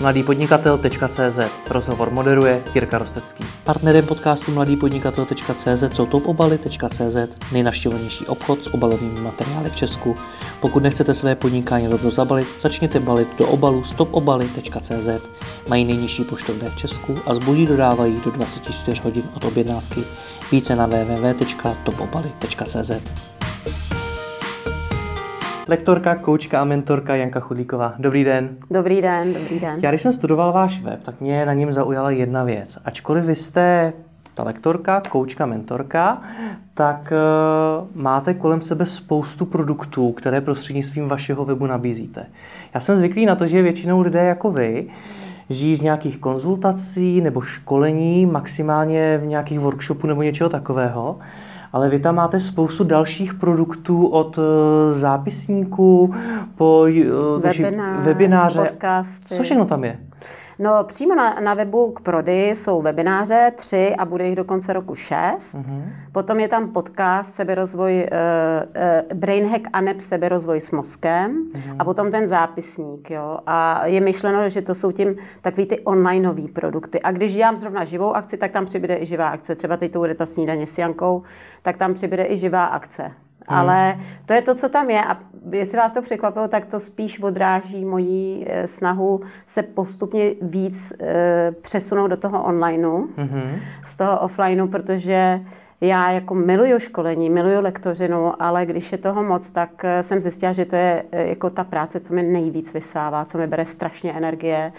mladýpodnikatel.cz Rozhovor moderuje Jirka Rostecký. Partnerem podcastu mladýpodnikatel.cz jsou topobaly.cz nejnavštěvovanější obchod s obalovými materiály v Česku. Pokud nechcete své podnikání rovnou zabalit, začněte balit do obalu stopobaly.cz. Mají nejnižší poštovné v Česku a zboží dodávají do 24 hodin od objednávky. Více na www.topobaly.cz lektorka, koučka a mentorka Janka Chudlíková. Dobrý den. Dobrý den, dobrý den. Já když jsem studoval váš web, tak mě na něm zaujala jedna věc. Ačkoliv vy jste ta lektorka, koučka, mentorka, tak uh, máte kolem sebe spoustu produktů, které prostřednictvím vašeho webu nabízíte. Já jsem zvyklý na to, že většinou lidé jako vy žijí z nějakých konzultací nebo školení, maximálně v nějakých workshopů nebo něčeho takového ale vy tam máte spoustu dalších produktů od eh, zápisníků po eh, Webinář, webináře. Podcasty. Co všechno tam je? No přímo na, na webu k prodeji jsou webináře, tři a bude jich do konce roku šest. Mm-hmm. Potom je tam podcast seberozvoj, uh, uh, Brain Hack a neb seberozvoj s mozkem mm-hmm. a potom ten zápisník. Jo. A je myšleno, že to jsou tím takový ty onlineové produkty. A když dělám zrovna živou akci, tak tam přibude i živá akce. Třeba teď to bude ta snídaně s Jankou, tak tam přibude i živá akce. Hmm. Ale to je to, co tam je a jestli vás to překvapilo, tak to spíš odráží moji eh, snahu se postupně víc e, přesunout do toho onlineu, hmm. z toho offlineu, protože já jako miluju školení, miluju lektořinu, ale když je toho moc, tak eh, jsem zjistila, že to je jako ta práce, co mi nejvíc vysává, co mi bere strašně energie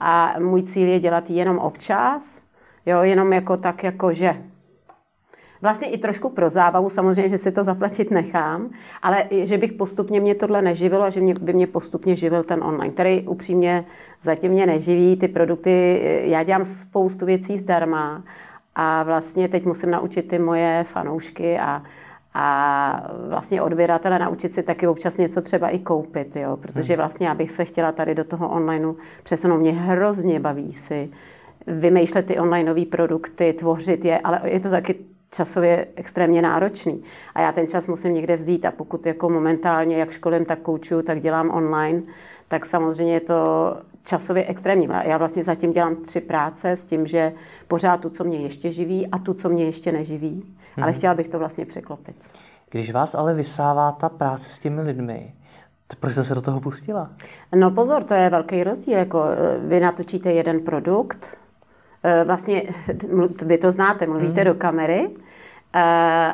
a můj cíl je dělat jenom občas, jo, jenom jako tak, jako že Vlastně i trošku pro zábavu, samozřejmě, že si to zaplatit nechám, ale že bych postupně mě tohle neživilo a že mě, by mě postupně živil ten online, který upřímně zatím mě neživí. Ty produkty, já dělám spoustu věcí zdarma a vlastně teď musím naučit ty moje fanoušky a, a vlastně odběratele naučit si taky občas něco třeba i koupit, jo? protože hmm. vlastně já bych se chtěla tady do toho onlineu přesunout. Mě hrozně baví si vymýšlet ty onlineové produkty, tvořit je, ale je to taky časově extrémně náročný. A já ten čas musím někde vzít a pokud jako momentálně, jak školím, tak koučuju, tak dělám online, tak samozřejmě je to časově extrémní. Já vlastně zatím dělám tři práce s tím, že pořád tu, co mě ještě živí a tu, co mě ještě neživí. Hmm. Ale mhm. chtěla bych to vlastně překlopit. Když vás ale vysává ta práce s těmi lidmi, tak proč jste se do toho pustila? No pozor, to je velký rozdíl. Jako eh, vy natočíte jeden produkt, eh, vlastně vy to znáte, mluvíte hmm. do kamery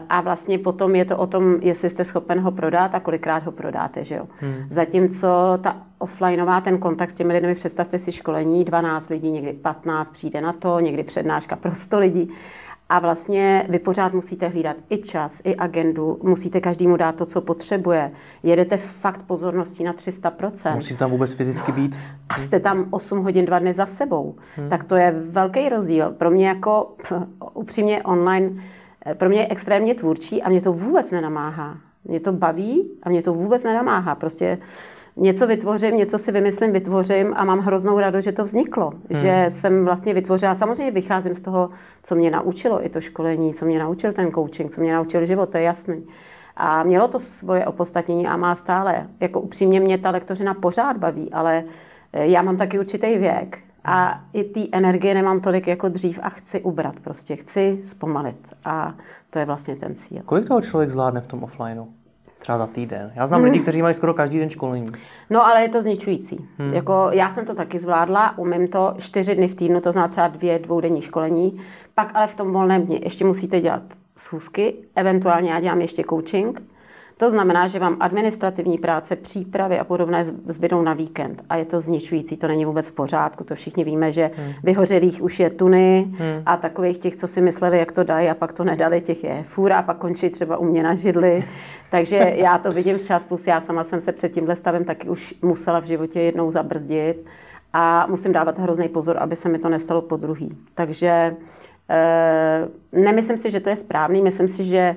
a vlastně potom je to o tom, jestli jste schopen ho prodat a kolikrát ho prodáte, že jo. Hmm. Zatímco ta offlineová, ten kontakt s těmi lidmi, představte si školení, 12 lidí, někdy 15 přijde na to, někdy přednáška pro 100 lidí. A vlastně vy pořád musíte hlídat i čas, i agendu, musíte každému dát to, co potřebuje. Jedete fakt pozorností na 300%. Musíte tam vůbec fyzicky být? A jste tam 8 hodin, dva dny za sebou. Hmm. Tak to je velký rozdíl. Pro mě jako upřímně online Eh, pro mě je extrémně tvůrčí a mě to vůbec nenamáhá. Mě to baví a mě to vůbec nenamáhá. Prostě něco vytvořím, něco si vymyslím, vytvořím a mám hroznou radost, že to vzniklo. Hmm. Že jsem vlastně vytvořila, samozřejmě vycházím z toho, co mě naučilo i to školení, co mě naučil ten coaching, co mě naučil život, to je jasný. A mělo to svoje opodstatnění a má stále. Jako upřímně mě ta lektořina pořád baví, ale eh, já mám taky určitý věk a i té energie nemám tolik jako dřív a chci ubrat prostě, chci zpomalit. A to je vlastně ten cíl. Kolik toho člověk zvládne v tom offlineu? Třeba za týden. Já znám hmm. lidi, kteří mají skoro každý den školení. No, ale je to zničující. Hmm. Jako, já jsem to taky zvládla, umím to čtyři dny v týdnu, to znamená třeba dvě dvoudenní školení. Pak ale v tom volném dni ještě musíte dělat schůzky, eventuálně já dělám ještě coaching. To znamená, že vám administrativní práce, přípravy a podobné zbydou na víkend. A je to zničující, to není vůbec v pořádku. To všichni víme, že hmm. vyhořelých už je tuny hmm. a takových těch, co si mysleli, jak to dají a pak to nedali, těch je fůra a pak končí třeba u mě na židli. Takže já to vidím včas, plus já sama jsem se před tímhle stavem taky už musela v životě jednou zabrzdit a musím dávat hrozný pozor, aby se mi to nestalo po druhý. Takže e, nemyslím si, že to je správný, myslím si, že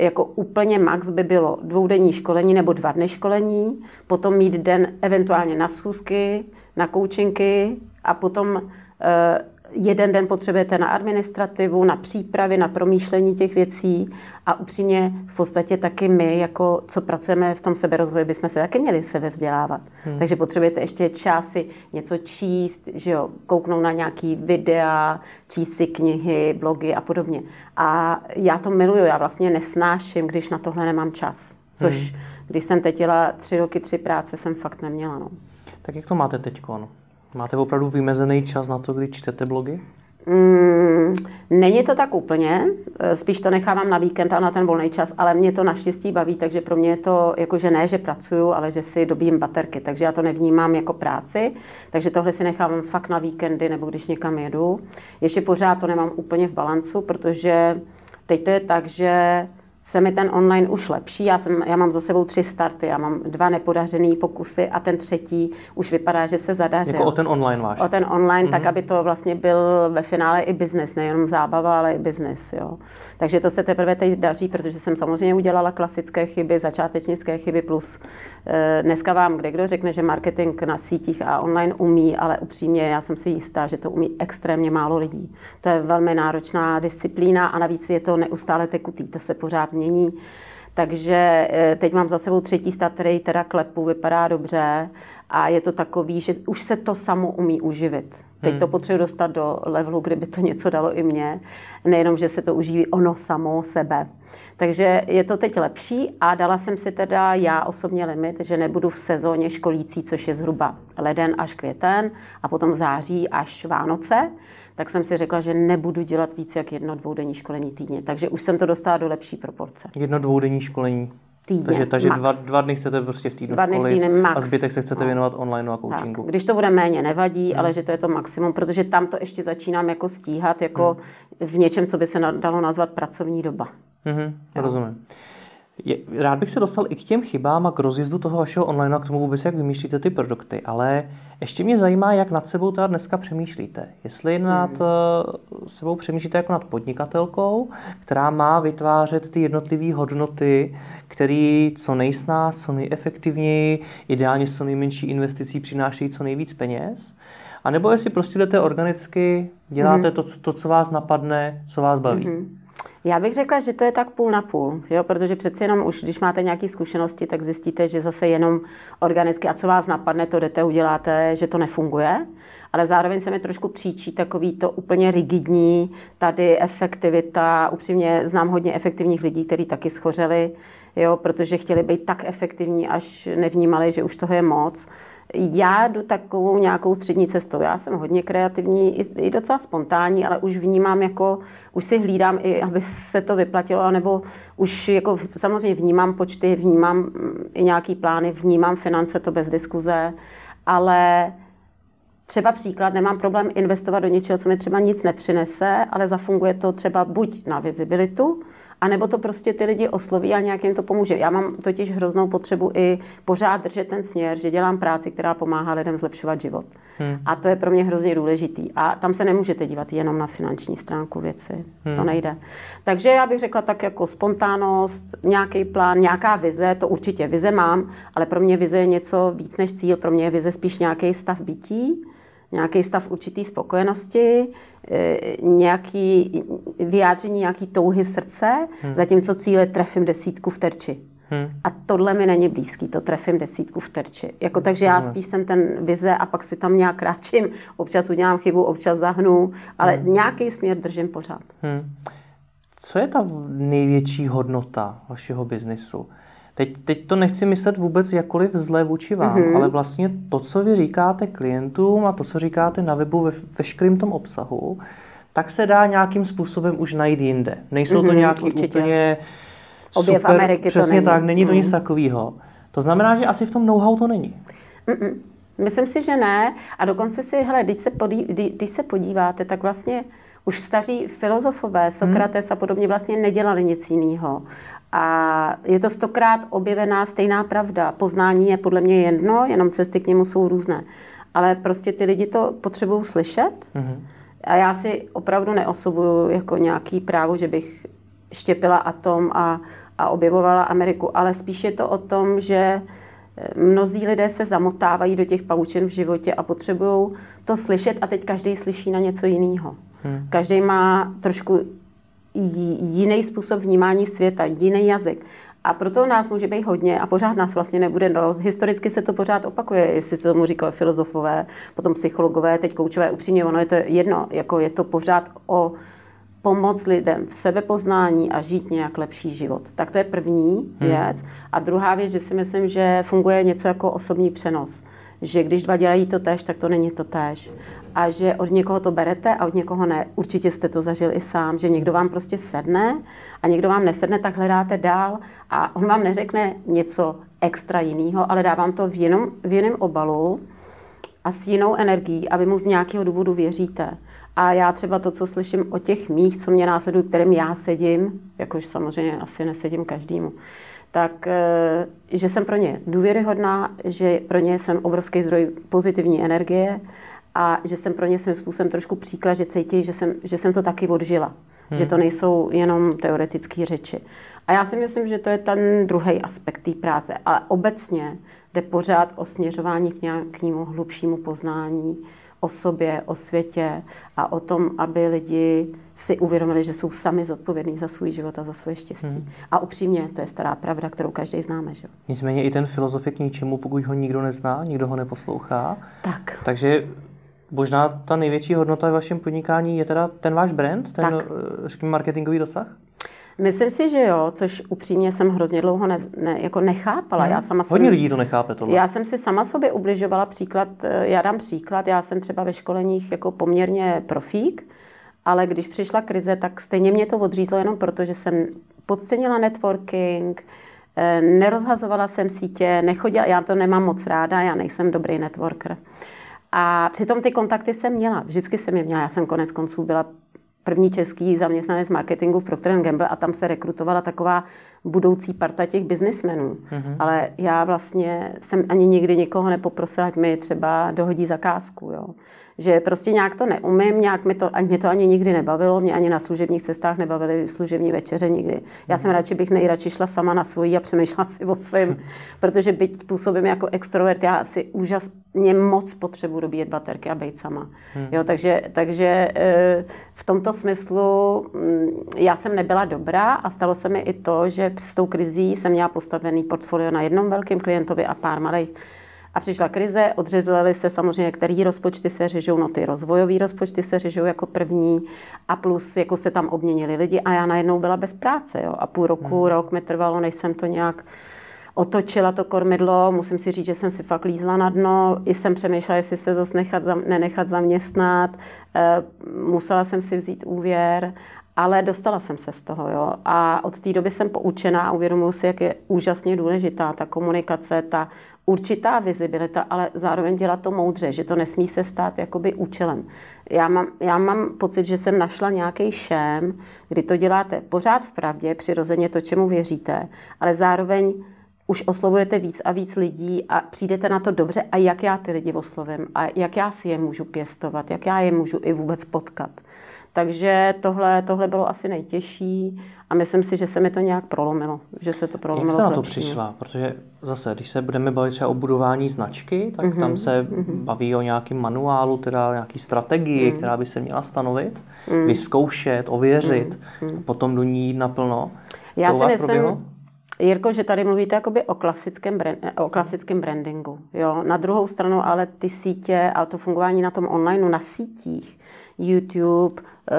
jako úplně max by bylo dvoudenní školení nebo dva dny školení, potom mít den eventuálně na schůzky, na koučinky a potom e, jeden den potřebujete na administrativu, na přípravy, na promýšlení těch věcí a upřímně v podstatě taky my, jako co pracujeme v tom seberozvoji, bychom se taky měli sebe vzdělávat. Hmm. Takže potřebujete ještě časy něco číst, že jo, kouknout na nějaký videa, číst si knihy, blogy a podobně. A já to miluju, já vlastně nesnáším, když na tohle nemám čas. Což, hmm. když jsem teď jela tři roky, tři práce, jsem fakt neměla. No. Tak jak to máte teď? Máte opravdu vymezený čas na to, kdy čtete blogy? Mm, není to tak úplně, spíš to nechávám na víkend a na ten volný čas, ale mě to naštěstí baví, takže pro mě je to jako, že ne, že pracuju, ale že si dobím baterky, takže já to nevnímám jako práci, takže tohle si nechávám fakt na víkendy nebo když někam jedu. Ještě pořád to nemám úplně v balancu, protože teď to je tak, že se mi ten online už lepší. Já, jsem, já mám za sebou tři starty, já mám dva nepodařený pokusy a ten třetí už vypadá, že se zadařil. Jako o ten online váš? O ten online, mm-hmm. tak aby to vlastně byl ve finále i biznis, nejenom zábava, ale i biznis. Jo. Takže to se teprve teď daří, protože jsem samozřejmě udělala klasické chyby, začátečnické chyby, plus e, dneska vám kde kdo řekne, že marketing na sítích a online umí, ale upřímně já jsem si jistá, že to umí extrémně málo lidí. To je velmi náročná disciplína a navíc je to neustále tekutý, to se pořád mění. Takže eh, teď mám za sebou třetí stát, který teda klepu, vypadá dobře a je to takový, že už se to samo umí uživit. Teď to hmm. potřebuji dostat do levelu, kdyby to něco dalo i mně. Nejenom, že se to uživí ono samo sebe. Takže je to teď lepší a dala jsem si teda já osobně limit, že nebudu v sezóně školící, což je zhruba leden až květen a potom září až Vánoce tak jsem si řekla, že nebudu dělat víc jak jedno dvoudenní školení týdně. Takže už jsem to dostala do lepší proporce. Jedno dvoudenní školení týdně. Takže, takže dva, dva dny chcete prostě v týdnu dva dny v týdne max. a zbytek se chcete no. věnovat online a coachingu. Tak. Když to bude méně, nevadí, hmm. ale že to je to maximum, protože tam to ještě začínám jako stíhat jako hmm. v něčem, co by se dalo nazvat pracovní doba. Hmm, rozumím. Je, rád bych se dostal i k těm chybám a k rozjezdu toho vašeho online a k tomu vůbec, jak vymýšlíte ty produkty, ale ještě mě zajímá, jak nad sebou teda dneska přemýšlíte. Jestli nad hmm. Eh, sebou přemýšlíte jako nad podnikatelkou, která má vytvářet ty jednotlivé hodnoty, které co nejsnáz, co nejefektivněji, ideálně s co nejmenší investicí přinášejí co nejvíc peněz, a nebo jestli prostě jdete organicky, děláte hmm. to, to, co vás napadne, co vás baví. Hmm. Já bych řekla, že to je tak půl na půl, jo? protože přeci jenom už, když máte nějaké zkušenosti, tak zjistíte, že zase jenom organicky a co vás napadne, to jdete, uděláte, že to nefunguje. Ale zároveň se mi trošku příčí takový to úplně rigidní, tady efektivita. Upřímně znám hodně efektivních lidí, kteří taky schořeli, jo? protože chtěli být tak efektivní, až nevnímali, že už toho je moc já jdu takovou nějakou střední cestou. Já jsem hodně kreativní, i docela spontánní, ale už vnímám jako, už si hlídám i, aby se to vyplatilo, nebo už jako samozřejmě vnímám počty, vnímám mm, i nějaký plány, vnímám finance, to bez diskuze, ale Třeba příklad, nemám problém investovat do něčeho, co mi třeba nic nepřinese, ale zafunguje to třeba buď na vizibilitu, a nebo to prostě ty lidi osloví a nějak jim to pomůže. Já mám totiž hroznou potřebu i pořád držet ten směr, že dělám práci, která pomáhá lidem zlepšovat život. Hmm. A to je pro mě hrozně důležitý. A tam se nemůžete dívat jenom na finanční stránku věci. Hmm. To nejde. Takže já bych řekla tak jako spontánnost, nějaký plán, nějaká vize, to určitě vize mám, ale pro mě vize je něco víc než cíl. Pro mě je vize spíš nějaký stav bytí, nějaký stav určitý spokojenosti, e, nějaký vyjádření nějaký touhy srdce, hmm. zatímco cíle trefím desítku v terči. Hmm. A tohle mi není blízký, to trefím desítku v terči. Jako, takže já spíš jsem ten vize a pak si tam nějak kráčím. Občas udělám chybu, občas zahnu, ale hmm. nějaký směr držím pořád. Hmm. Co je ta největší hodnota vašeho biznisu? Teď, teď to nechci myslet vůbec jakkoliv zlé vůči vám, mm-hmm. ale vlastně to, co vy říkáte klientům a to, co říkáte na webu ve veškerým tom obsahu, tak se dá nějakým způsobem už najít jinde. Nejsou mm-hmm, to mhm, nějaký určitě. úplně Objev super, Ameriky přesně to není. tak, není to mm. nic takového. To znamená, že asi v tom know-how to není. Mm-mm. Myslím si, že ne. A dokonce si, hele, když se, podí, když se podíváte, tak vlastně už staří filozofové, Sokrates hmm. a podobně vlastně nedělali nic jiného. A je to stokrát objevená stejná pravda. Poznání je podle mě jedno, jenom cesty k němu jsou různé. Ale prostě ty lidi to potřebují slyšet. Hmm. A já si opravdu neosobuju jako nějaký právo, že bych štěpila atom a, a objevovala Ameriku, ale spíš je to o tom, že mnozí lidé se zamotávají do těch paučin v životě a potřebují to slyšet a teď každý slyší na něco jiného. Hmm. Každý má trošku jiný způsob vnímání světa, jiný jazyk. A proto nás může být hodně a pořád nás vlastně nebude dost. Historicky se to pořád opakuje, jestli se tomu říkali filozofové, potom psychologové, teď koučové, upřímně, ono je to jedno, jako je to pořád o pomoc lidem v sebepoznání a žít nějak lepší život. Tak to je první hmm. věc. A druhá věc, že si myslím, že funguje něco jako osobní přenos. Že když dva dělají to tež, tak to není to tež. A že od někoho to berete a od někoho ne. Určitě jste to zažil i sám, že někdo vám prostě sedne a někdo vám nesedne, tak hledáte dál a on vám neřekne něco extra jiného, ale dávám to v, jinom, v jiném obalu a s jinou energií a vy mu z nějakého důvodu věříte. A já třeba to, co slyším o těch mých, co mě následují, kterým já sedím, jakož samozřejmě asi nesedím každému, tak eh, že jsem pro ně důvěryhodná, že pro ně jsem obrovský zdroj pozitivní energie a že jsem pro ně svým způsobem trošku příklad, že cítí, že jsem, že jsem to taky odžila. Hmm. Že to nejsou jenom teoretické řeči. A já si myslím, že to je ten druhý aspekt té práce. Ale obecně jde pořád o směřování k nějakému hlubšímu poznání, o sobě, o světě a o tom, aby lidi si uvědomili, že jsou sami zodpovědní za svůj život a za svoje štěstí. Hmm. A upřímně, to je stará pravda, kterou každý známe. Že? Nicméně i ten filozof je k ničemu, pokud ho nikdo nezná, nikdo ho neposlouchá. Tak. Takže možná ta největší hodnota v vašem podnikání je teda ten váš brand, ten, tak. Eh, řekněme, marketingový dosah? Myslím si, že jo, což upřímně jsem hrozně dlouho ne, ne, jako nechápala. Hmm. Já sama Hodně jsem, lidí to nechápe tohle. Já jsem si sama sobě ubližovala příklad, eh, já dám příklad, já jsem třeba ve školeních jako poměrně profík, ale když přišla krize, tak stejně mě to odřízlo jenom proto, že jsem podcenila networking, eh, nerozhazovala jsem sítě, nechodila, já to nemám moc ráda, já nejsem dobrý networker. A přitom ty kontakty jsem měla, vždycky jsem je měla. Já jsem konec konců byla první český zaměstnanec marketingu v Procter Gamble a tam se rekrutovala taková budoucí parta těch biznismenů. Mm-hmm. Ale já vlastně jsem ani nikdy nikoho nepoprosila, ať mi třeba dohodí zakázku. Jo že prostě nějak to neumím, nějak mi to, mě to ani nikdy nebavilo, mě ani na služebních cestách nebavily služební večeře nikdy. Já jsem radši bych nejradši šla sama na svoji a přemýšlela si o svém, protože byť působím jako extrovert, já asi úžasně moc potřebuji dobíjet baterky a být sama. Hmm. Jo, takže, takže e, v tomto smyslu mm, já jsem nebyla dobrá a stalo se mi i to, že přes tou krizí jsem měla postavený portfolio na jednom velkém klientovi a pár malých a přišla krize, odřezaly se samozřejmě, který rozpočty se řežou, no ty rozvojové rozpočty se řežou jako první a plus jako se tam obměnili lidi a já najednou byla bez práce. Jo. A půl roku, hmm. rok mi trvalo, než jsem to nějak otočila to kormidlo, musím si říct, že jsem si fakt lízla na dno, i jsem přemýšlela, jestli se zase nechat, nenechat zaměstnat, e, musela jsem si vzít úvěr, ale dostala jsem se z toho. Jo. A od té doby jsem poučená a uvědomuji si, jak je úžasně důležitá ta komunikace, ta určitá vizibilita, ale zároveň dělat to moudře, že to nesmí se stát jakoby účelem. Já mám, já mám pocit, že jsem našla nějaký šém, kdy to děláte pořád v pravdě, přirozeně to, čemu věříte, ale zároveň už oslovujete víc a víc lidí a přijdete na to dobře a jak já ty lidi oslovím a jak já si je můžu pěstovat, jak já je můžu i vůbec potkat. Takže tohle, tohle bylo asi nejtěžší a myslím si, že se mi to nějak prolomilo. Že se to prolomilo Jak jste na to přišla? Protože zase, když se budeme bavit třeba o budování značky, tak mm-hmm. tam se mm-hmm. baví o nějakém manuálu, teda nějaký strategii, mm. která by se měla stanovit, mm. vyzkoušet, ověřit, mm. a potom do ní jít naplno. Já to si myslím, proběhlo? Jirko, že tady mluvíte jakoby o klasickém, brand, o klasickém brandingu. Jo? Na druhou stranu ale ty sítě a to fungování na tom online, na sítích, YouTube, eh,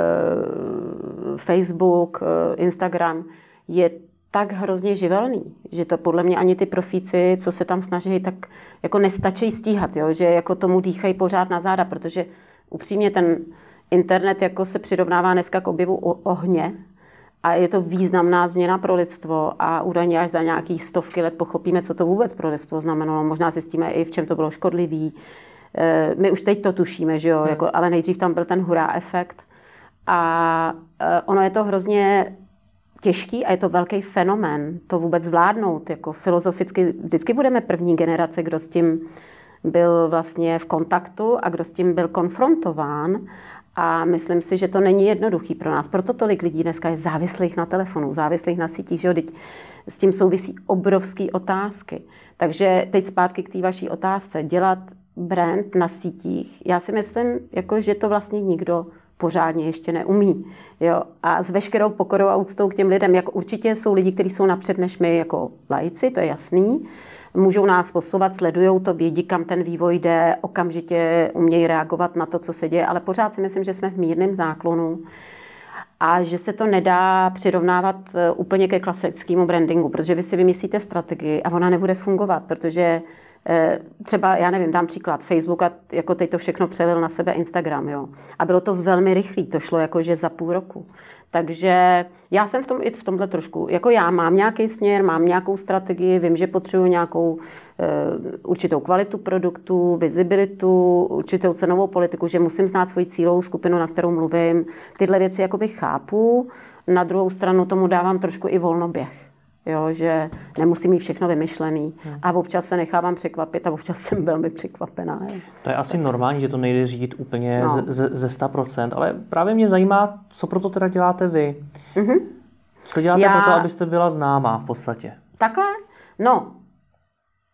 Facebook, eh, Instagram, je tak hrozně živelný, že to podle mě ani ty profíci, co se tam snaží, tak jako nestačí stíhat, jo? že jako tomu dýchají pořád na záda, protože upřímně ten internet jako se přirovnává dneska k objevu ohně a je to významná změna pro lidstvo a údajně až za nějaký stovky let pochopíme, co to vůbec pro lidstvo znamenalo. Možná zjistíme i, v čem to bylo škodlivý, Eh, my už teď to tušíme, že jo, hmm. jako, ale nejdřív tam byl ten hurá efekt. A eh, ono je to hrozně těžký a je to velký fenomén to vůbec zvládnout. Jako filozoficky vždycky budeme první generace, kdo s tím byl vlastně v kontaktu a kdo s tím byl konfrontován. A myslím si, že to není jednoduchý pro nás. Proto tolik lidí dneska je závislých na telefonu, závislých na sítích, že jo, teď s tím souvisí obrovské otázky. Takže teď zpátky k té vaší otázce. Dělat brand na sítích, já si myslím, jako, že to vlastně nikdo pořádně ještě neumí. Jo? A s veškerou pokorou a úctou k těm lidem, jako určitě jsou lidi, kteří jsou napřed než my jako lajci, to je jasný, můžou nás posouvat, sledují to, vědí, kam ten vývoj jde, okamžitě umějí reagovat na to, co se děje, ale pořád si myslím, že jsme v mírném záklonu a že se to nedá přirovnávat eh, úplně ke klasickému brandingu, protože vy si vymyslíte strategii a ona nebude fungovat, protože třeba, já nevím, dám příklad, Facebook a jako teď to všechno přelil na sebe Instagram, jo. A bylo to velmi rychlé, to šlo jakože za půl roku. Takže já jsem v tom i v tomhle trošku, jako já mám nějaký směr, mám nějakou strategii, vím, že potřebuji nějakou uh, určitou kvalitu produktu, vizibilitu, určitou cenovou politiku, že musím znát svoji cílovou skupinu, na kterou mluvím. Tyhle věci jakoby chápu, na druhou stranu tomu dávám trošku i volnoběh. Jo, že nemusím mít všechno vymyšlený. Hmm. A občas se nechávám překvapit a občas jsem velmi překvapená. Jo. To je asi normální, že to nejde řídit úplně no. ze, ze 100%, ale právě mě zajímá, co pro to teda děláte vy. Mm-hmm. Co děláte Já... pro to, abyste byla známá v podstatě? Takhle? No,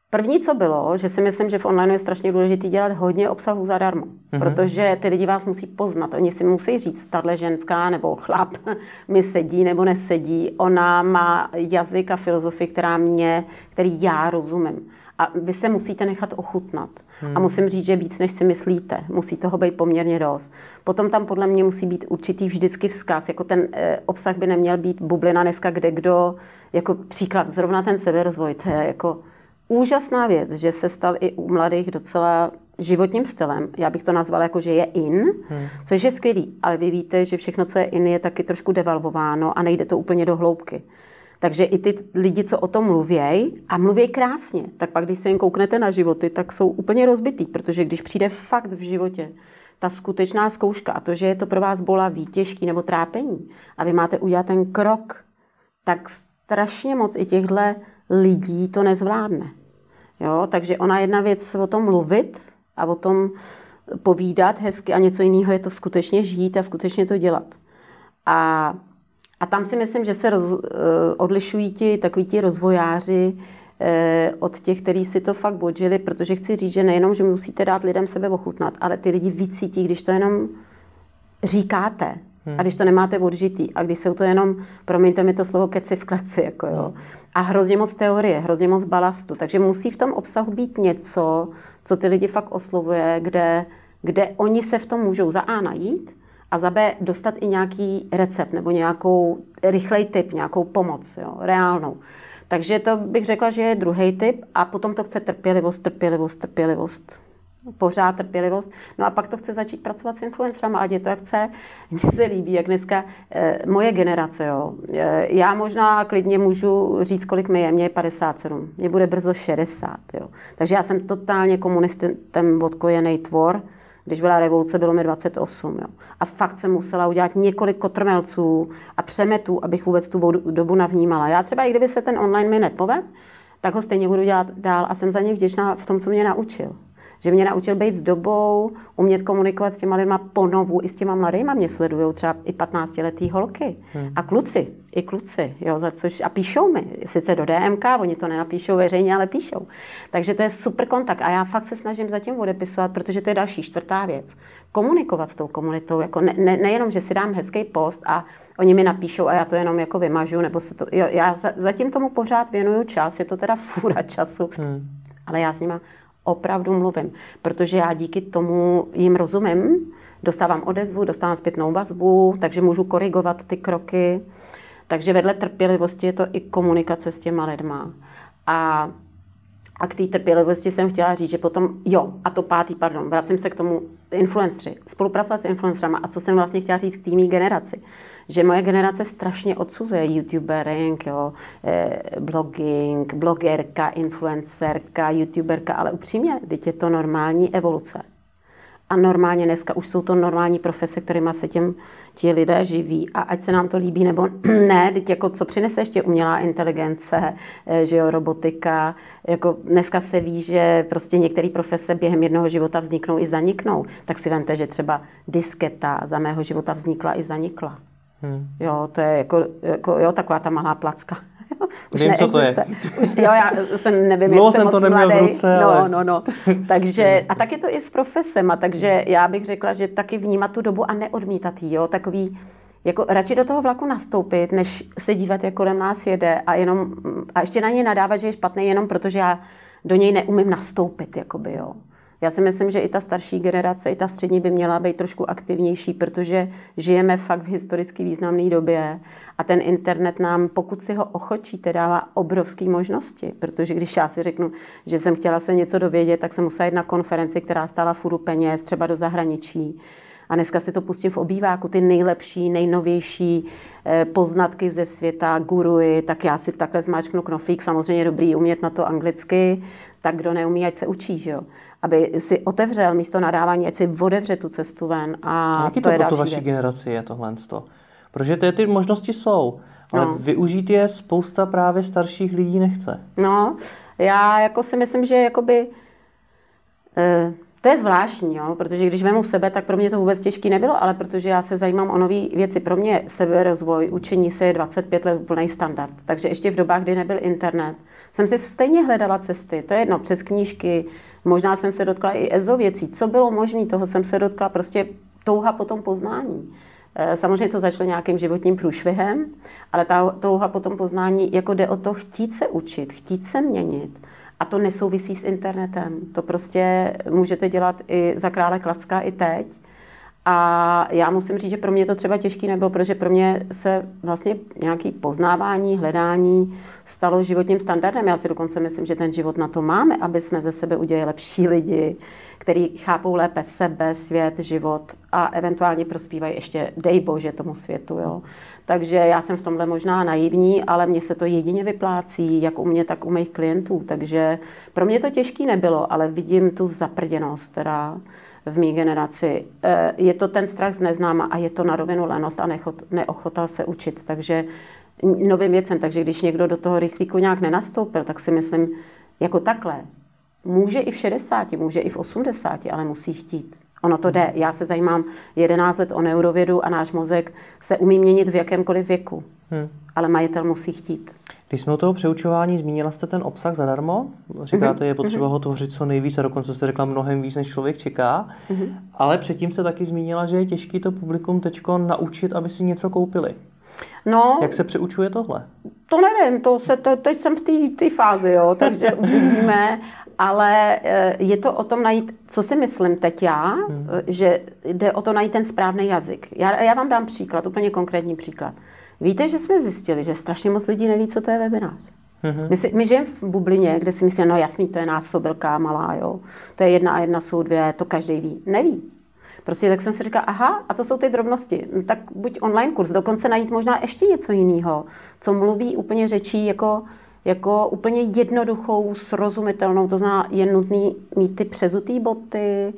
První, co bylo, že si myslím, že v online je strašně důležité dělat hodně obsahu zadarmo, mm-hmm. protože ty lidi vás musí poznat. Oni si musí říct, tahle ženská nebo chlap mi sedí nebo nesedí. Ona má jazyk a filozofii, která mě, který já rozumím. A vy se musíte nechat ochutnat. Hmm. A musím říct, že víc, než si myslíte. Musí toho být poměrně dost. Potom tam podle mě musí být určitý vždycky vzkaz. Jako ten eh, obsah by neměl být bublina dneska, kde kdo, jako příklad, zrovna ten seberozvoj, to je jako úžasná věc, že se stal i u mladých docela životním stylem. Já bych to nazvala jako, že je in, hmm. což je skvělý, ale vy víte, že všechno, co je in, je taky trošku devalvováno a nejde to úplně do hloubky. Takže i ty lidi, co o tom mluvějí a mluví krásně, tak pak, když se jen kouknete na životy, tak jsou úplně rozbitý, protože když přijde fakt v životě ta skutečná zkouška a to, že je to pro vás bolavý, těžký nebo trápení a vy máte udělat ten krok, tak strašně moc i těchto lidí to nezvládne. Jo? Takže ona jedna věc o tom mluvit a o tom povídat hezky a něco jiného je to skutečně žít a skutečně to dělat. A, a tam si myslím, že se roz, eh, odlišují ti takový ti rozvojáři eh, od těch, kteří si to fakt bodžili, protože chci říct, že nejenom, že musíte dát lidem sebe ochutnat, ale ty lidi vycítí, když to jenom říkáte, Hmm. A když to nemáte odžitý a když jsou to jenom, promiňte mi to slovo, keci v kleci, jako jo. A hrozně moc teorie, hrozně moc balastu. Takže musí v tom obsahu být něco, co ty lidi fakt oslovuje, kde, kde oni se v tom můžou za A najít a za B dostat i nějaký recept nebo nějakou rychlej tip, nějakou pomoc, jo, reálnou. Takže to bych řekla, že je druhý typ a potom to chce trpělivost, trpělivost, trpělivost pořád trpělivost. No a pak to chce začít pracovat s influencerama, ať je to jak chce. Mně se líbí, jak dneska e, moje generace, jo. E, já možná klidně můžu říct, kolik mi je. Mně je 57. Mně bude brzo 60, jo. Takže já jsem totálně komunistem odkojený tvor. Když byla revoluce, bylo mi 28. Jo. A fakt jsem musela udělat několik kotrmelců a přemetů, abych vůbec tu dobu navnímala. Já třeba, i kdyby se ten online mi nepovedl, tak ho stejně budu dělat dál a jsem za ně vděčná v tom, co mě naučil že mě naučil být s dobou, umět komunikovat s těma lidma ponovu, i s těma mladýma mě sledují třeba i 15-letý holky. Hmm. A kluci, i kluci, jo, za což, a píšou mi, sice do DMK, oni to nenapíšou veřejně, ale píšou. Takže to je super kontakt a já fakt se snažím zatím odepisovat, protože to je další čtvrtá věc. Komunikovat s tou komunitou, jako ne, ne, nejenom, že si dám hezký post a oni mi napíšou a já to jenom jako vymažu, nebo se to, jo, já za, zatím tomu pořád věnuju čas, je to teda fůra času, hmm. ale já s nima opravdu mluvím, protože já díky tomu jim rozumím, dostávám odezvu, dostávám zpětnou vazbu, takže můžu korigovat ty kroky. Takže vedle trpělivosti je to i komunikace s těma lidma. A a k té trpělivosti jsem chtěla říct, že potom, jo, a to pátý, pardon, vracím se k tomu influenceri, spolupracovat s influencerama a co jsem vlastně chtěla říct k týmí generaci. Že moje generace strašně odsuzuje youtubering, jo, eh, blogging, blogerka, influencerka, youtuberka, ale upřímně, teď je to normální evoluce. A normálně dneska už jsou to normální profese, kterými se těm ti lidé živí. A ať se nám to líbí nebo ne, teď jako co přinese ještě umělá inteligence, eh, že jo, robotika. Jako dneska se ví, že prostě některé profese během jednoho života vzniknou i zaniknou. Tak si vemte, že třeba disketa za mého života vznikla i zanikla. Hmm. Jo, to je jako, jako jo, taková ta malá placka. Už Vím, co to je. Už, jo, já jsem, nevím, Dlouho jsem to neměl mladý. v ruce, No, ale... no, no. Takže, a tak je to i s profesema, takže já bych řekla, že taky vnímat tu dobu a neodmítat ji, jo, takový, jako radši do toho vlaku nastoupit, než se dívat, jak kolem nás jede a jenom, a ještě na něj nadávat, že je špatný jenom protože já do něj neumím nastoupit, jakoby, jo. Já si myslím, že i ta starší generace, i ta střední by měla být trošku aktivnější, protože žijeme fakt v historicky významné době a ten internet nám, pokud si ho ochočíte, dává obrovské možnosti, protože když já si řeknu, že jsem chtěla se něco dovědět, tak jsem musela jít na konferenci, která stála furu peněz, třeba do zahraničí. A dneska si to pustím v obýváku, ty nejlepší, nejnovější eh, poznatky ze světa, guruji, tak já si takhle zmáčknu knofík, samozřejmě dobrý umět na to anglicky, tak kdo neumí, ať se učí, že jo aby si otevřel místo nadávání, ať si otevře tu cestu ven. A, a jaký to, to je pro tu vaší věc. generaci je tohle? Protože ty, ty možnosti jsou, ale no. využít je spousta právě starších lidí nechce. No, já jako si myslím, že jakoby... E, to je zvláštní, jo? protože když vemu sebe, tak pro mě to vůbec těžké nebylo, ale protože já se zajímám o nové věci. Pro mě seberozvoj, učení se je 25 let úplný standard. Takže ještě v dobách, kdy nebyl internet, jsem si stejně hledala cesty. To je jedno, přes knížky, možná jsem se dotkla i EZO věcí. Co bylo možné, toho jsem se dotkla prostě touha po tom poznání. Eh, samozřejmě to začalo nějakým životním průšvihem, ale ta touha po tom poznání, jako jde o to chtít se učit, chtít se měnit. A to nesouvisí s internetem. To prostě můžete dělat i za krále Klacka i teď. A já musím říct, že pro mě to třeba těžký nebylo, protože pro mě se vlastně nějaký poznávání, hledání stalo životním standardem. Já si dokonce myslím, že ten život na to máme, aby jsme ze sebe udělali lepší lidi, který chápou lépe sebe, svět, život a eventuálně prospívají ještě, dej bože, tomu světu. Jo. Takže já jsem v tomhle možná naivní, ale mně se to jedině vyplácí, jak u mě, tak u mých klientů. Takže pro mě to těžký nebylo, ale vidím tu zaprděnost, která v mý generaci. Eh, je to ten strach z neznáma a je to na rovinu lenost a neochota se učit. Takže novým věcem. Takže když někdo do toho rychlíku nějak nenastoupil, tak si myslím, jako takhle, může i v 60, může i v 80, ale musí chtít. Ono to jde. Já se zajímám 11 let o neurovědu a náš mozek se umí měnit v jakémkoliv věku. Hmm. Ale majitel musí chtít. Když jsme o toho přeučování, zmínila jste ten obsah zadarmo? Říkáte, je potřeba mm-hmm. ho tvořit co nejvíc a dokonce jste řekla mnohem víc, než člověk čeká. Mm-hmm. Ale předtím jste taky zmínila, že je těžké to publikum teď naučit, aby si něco koupili. No, Jak se přeučuje tohle? To nevím, to se, to, teď jsem v té fázi, jo, takže uvidíme, ale eh, je to o tom najít, co si myslím teď já, hmm. Že jde o to najít ten správný jazyk. Já, já vám dám příklad, úplně konkrétní příklad. Víte, že jsme zjistili, že strašně moc lidí neví, co to je webinář. Mm-hmm. My, si, my žijeme v bublině, kde si myslíme, no jasný, to je násobilka malá, jo. To je jedna a jedna jsou dvě, to každý ví. Neví. Prostě tak jsem si říkala, aha, a to jsou ty drobnosti. No, tak buď online kurz, dokonce najít možná ještě něco jiného, co mluví úplně řečí jako, jako úplně jednoduchou, srozumitelnou, to znamená, je nutný mít ty přezutý boty,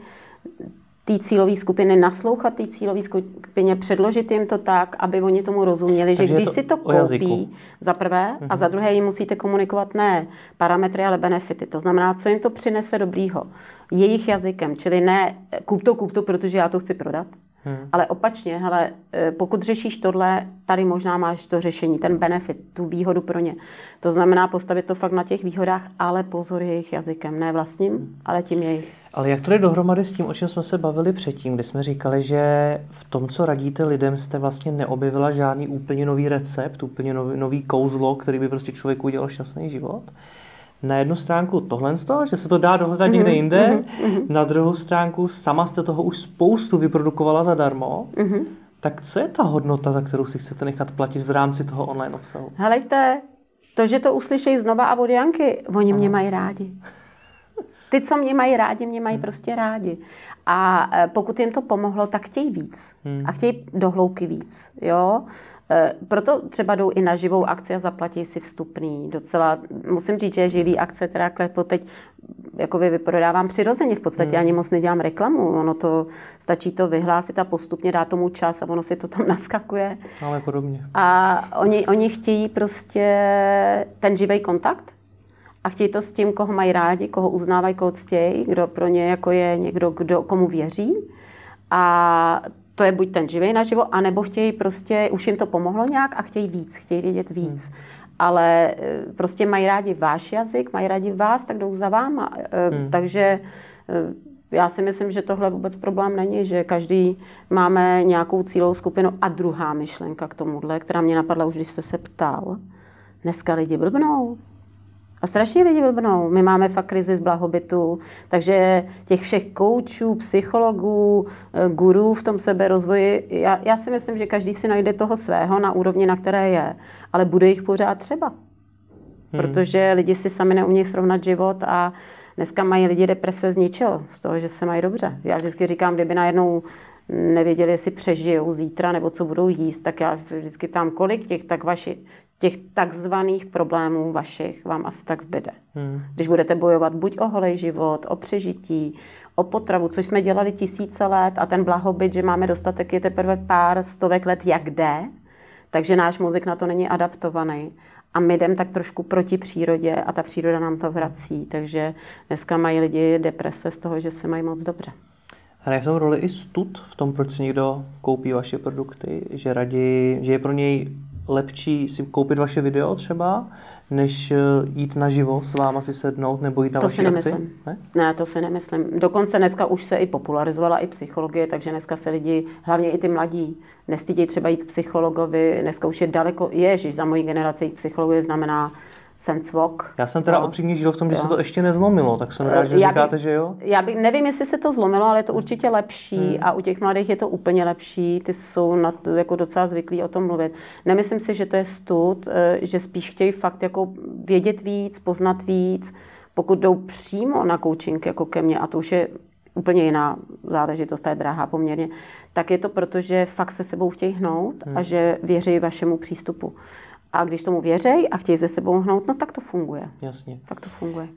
té cílové skupiny, naslouchat té cílové skupině, předložit jim to tak, aby oni tomu rozuměli, Takže že když to si to koupí za prvé a za mhm. druhé jim musíte komunikovat ne parametry, ale benefity. To znamená, co jim to přinese dobrýho. Jejich jazykem, čili ne kup to, kup to, protože já to chci prodat, Hmm. Ale opačně, hele, eh, pokud řešíš tohle, tady možná máš to řešení, ten benefit, tu výhodu pro ně. To znamená postavit to fakt na těch výhodách, ale pozor jejich jazykem, ne vlastním, hmm. ale tím jejich. Ale jak to jde dohromady s tím, o čem jsme se bavili předtím, kdy jsme říkali, že v tom, co radíte lidem, jste vlastně neobjevila žádný úplně nový recept, úplně nový, nový kouzlo, který by prostě člověku udělal šťastný život na jednu stránku tohle z toho, že se to dá dohledat mm-hmm, někde jinde, mm-hmm. na druhou stránku sama jste toho už spoustu vyprodukovala zadarmo, mm-hmm. tak co je ta hodnota, za kterou si chcete nechat platit v rámci toho online obsahu? Helejte, to, že to uslyšejí znova a od Janky, oni Aha. mě mají rádi. Ty, co mě mají rádi, mě mají hmm. prostě rádi. A e, pokud jim to pomohlo, tak chtějí víc. Hmm. A chtějí dohloubky víc. Jo? E, proto třeba jdou i na živou akci a zaplatí si vstupný. Docela, musím říct, že živý akce, teda klepo teď jakoby vyprodávám přirozeně, v podstatě hmm. ani moc nedělám reklamu. Ono to, stačí to vyhlásit a postupně dát tomu čas a ono si to tam naskakuje. Ale podobně. A oni, oni chtějí prostě ten živý kontakt, a chtějí to s tím, koho mají rádi, koho uznávají, koho ctějí, kdo pro ně jako je někdo, kdo, komu věří. A to je buď ten živý naživo, anebo chtějí prostě, už jim to pomohlo nějak a chtějí víc, chtějí vědět víc. Hmm. Ale eh, prostě mají rádi váš jazyk, mají rádi vás, tak jdou za váma. Eh, hmm. Takže eh, já si myslím, že tohle vůbec problém není, že každý máme nějakou cílovou skupinu. A druhá myšlenka k tomuhle, která mě napadla už, když jste se ptal. Dneska lidi blbnou. A strašně lidi blbnou. My máme fakt krizi z blahobytu, takže těch všech koučů, psychologů, eh, gurů v tom seberozvoji, já, já si myslím, že každý si najde toho svého na úrovni, na které je, ale bude jich pořád třeba. Hmm. Protože lidi si sami neumějí srovnat život a dneska mají lidi deprese z ničeho, z toho, že se mají dobře. Já vždycky říkám, kdyby najednou nevěděli, jestli přežijou zítra nebo co budou jíst, tak já se vždycky ptám, kolik těch, tak vaši, těch takzvaných problémů vašich vám asi tak zbyde. Hmm. Když budete bojovat buď o holej život, o přežití, o potravu, což jsme dělali tisíce let a ten blahobyt, že máme dostatek, je teprve pár stovek let, jak jde, takže náš mozek na to není adaptovaný. A my jdeme tak trošku proti přírodě a ta příroda nám to vrací. Takže dneska mají lidi deprese z toho, že se mají moc dobře. Hraje v tom roli i stud v tom, proč si někdo koupí vaše produkty, že raději, že je pro něj lepší si koupit vaše video třeba, než eh, jít naživo s váma si sednout nebo jít na to vaši si nemyslím. Ne? ne, to si nemyslím. Dokonce dneska už se i popularizovala i psychologie, takže dneska se lidi, hlavně i ty mladí, nestydí třeba jít k psychologovi. Dneska už je daleko, ježiš, za mojí generaci jít psychologie znamená jsem cvok. Já jsem teda no. upřímně žil v tom, že jo. se to ještě nezlomilo, tak jsem rád, že já říkáte, by, že jo? Já by, nevím, jestli se to zlomilo, ale je to určitě lepší hmm. a u těch mladých je to úplně lepší. Ty jsou na to, jako docela zvyklí o tom mluvit. Nemyslím si, že to je stud, eh, že spíš chtějí fakt jako vědět víc, poznat víc. Pokud jdou přímo na coaching jako ke mně, a to už je úplně jiná záležitost, ta je drahá poměrně, tak je to proto, že fakt se sebou chtějí hnout hmm. a že věří vašemu přístupu. A když tomu věřej a chtějí ze sebou hnout, no tak to funguje. Jasně. Tak to funguje.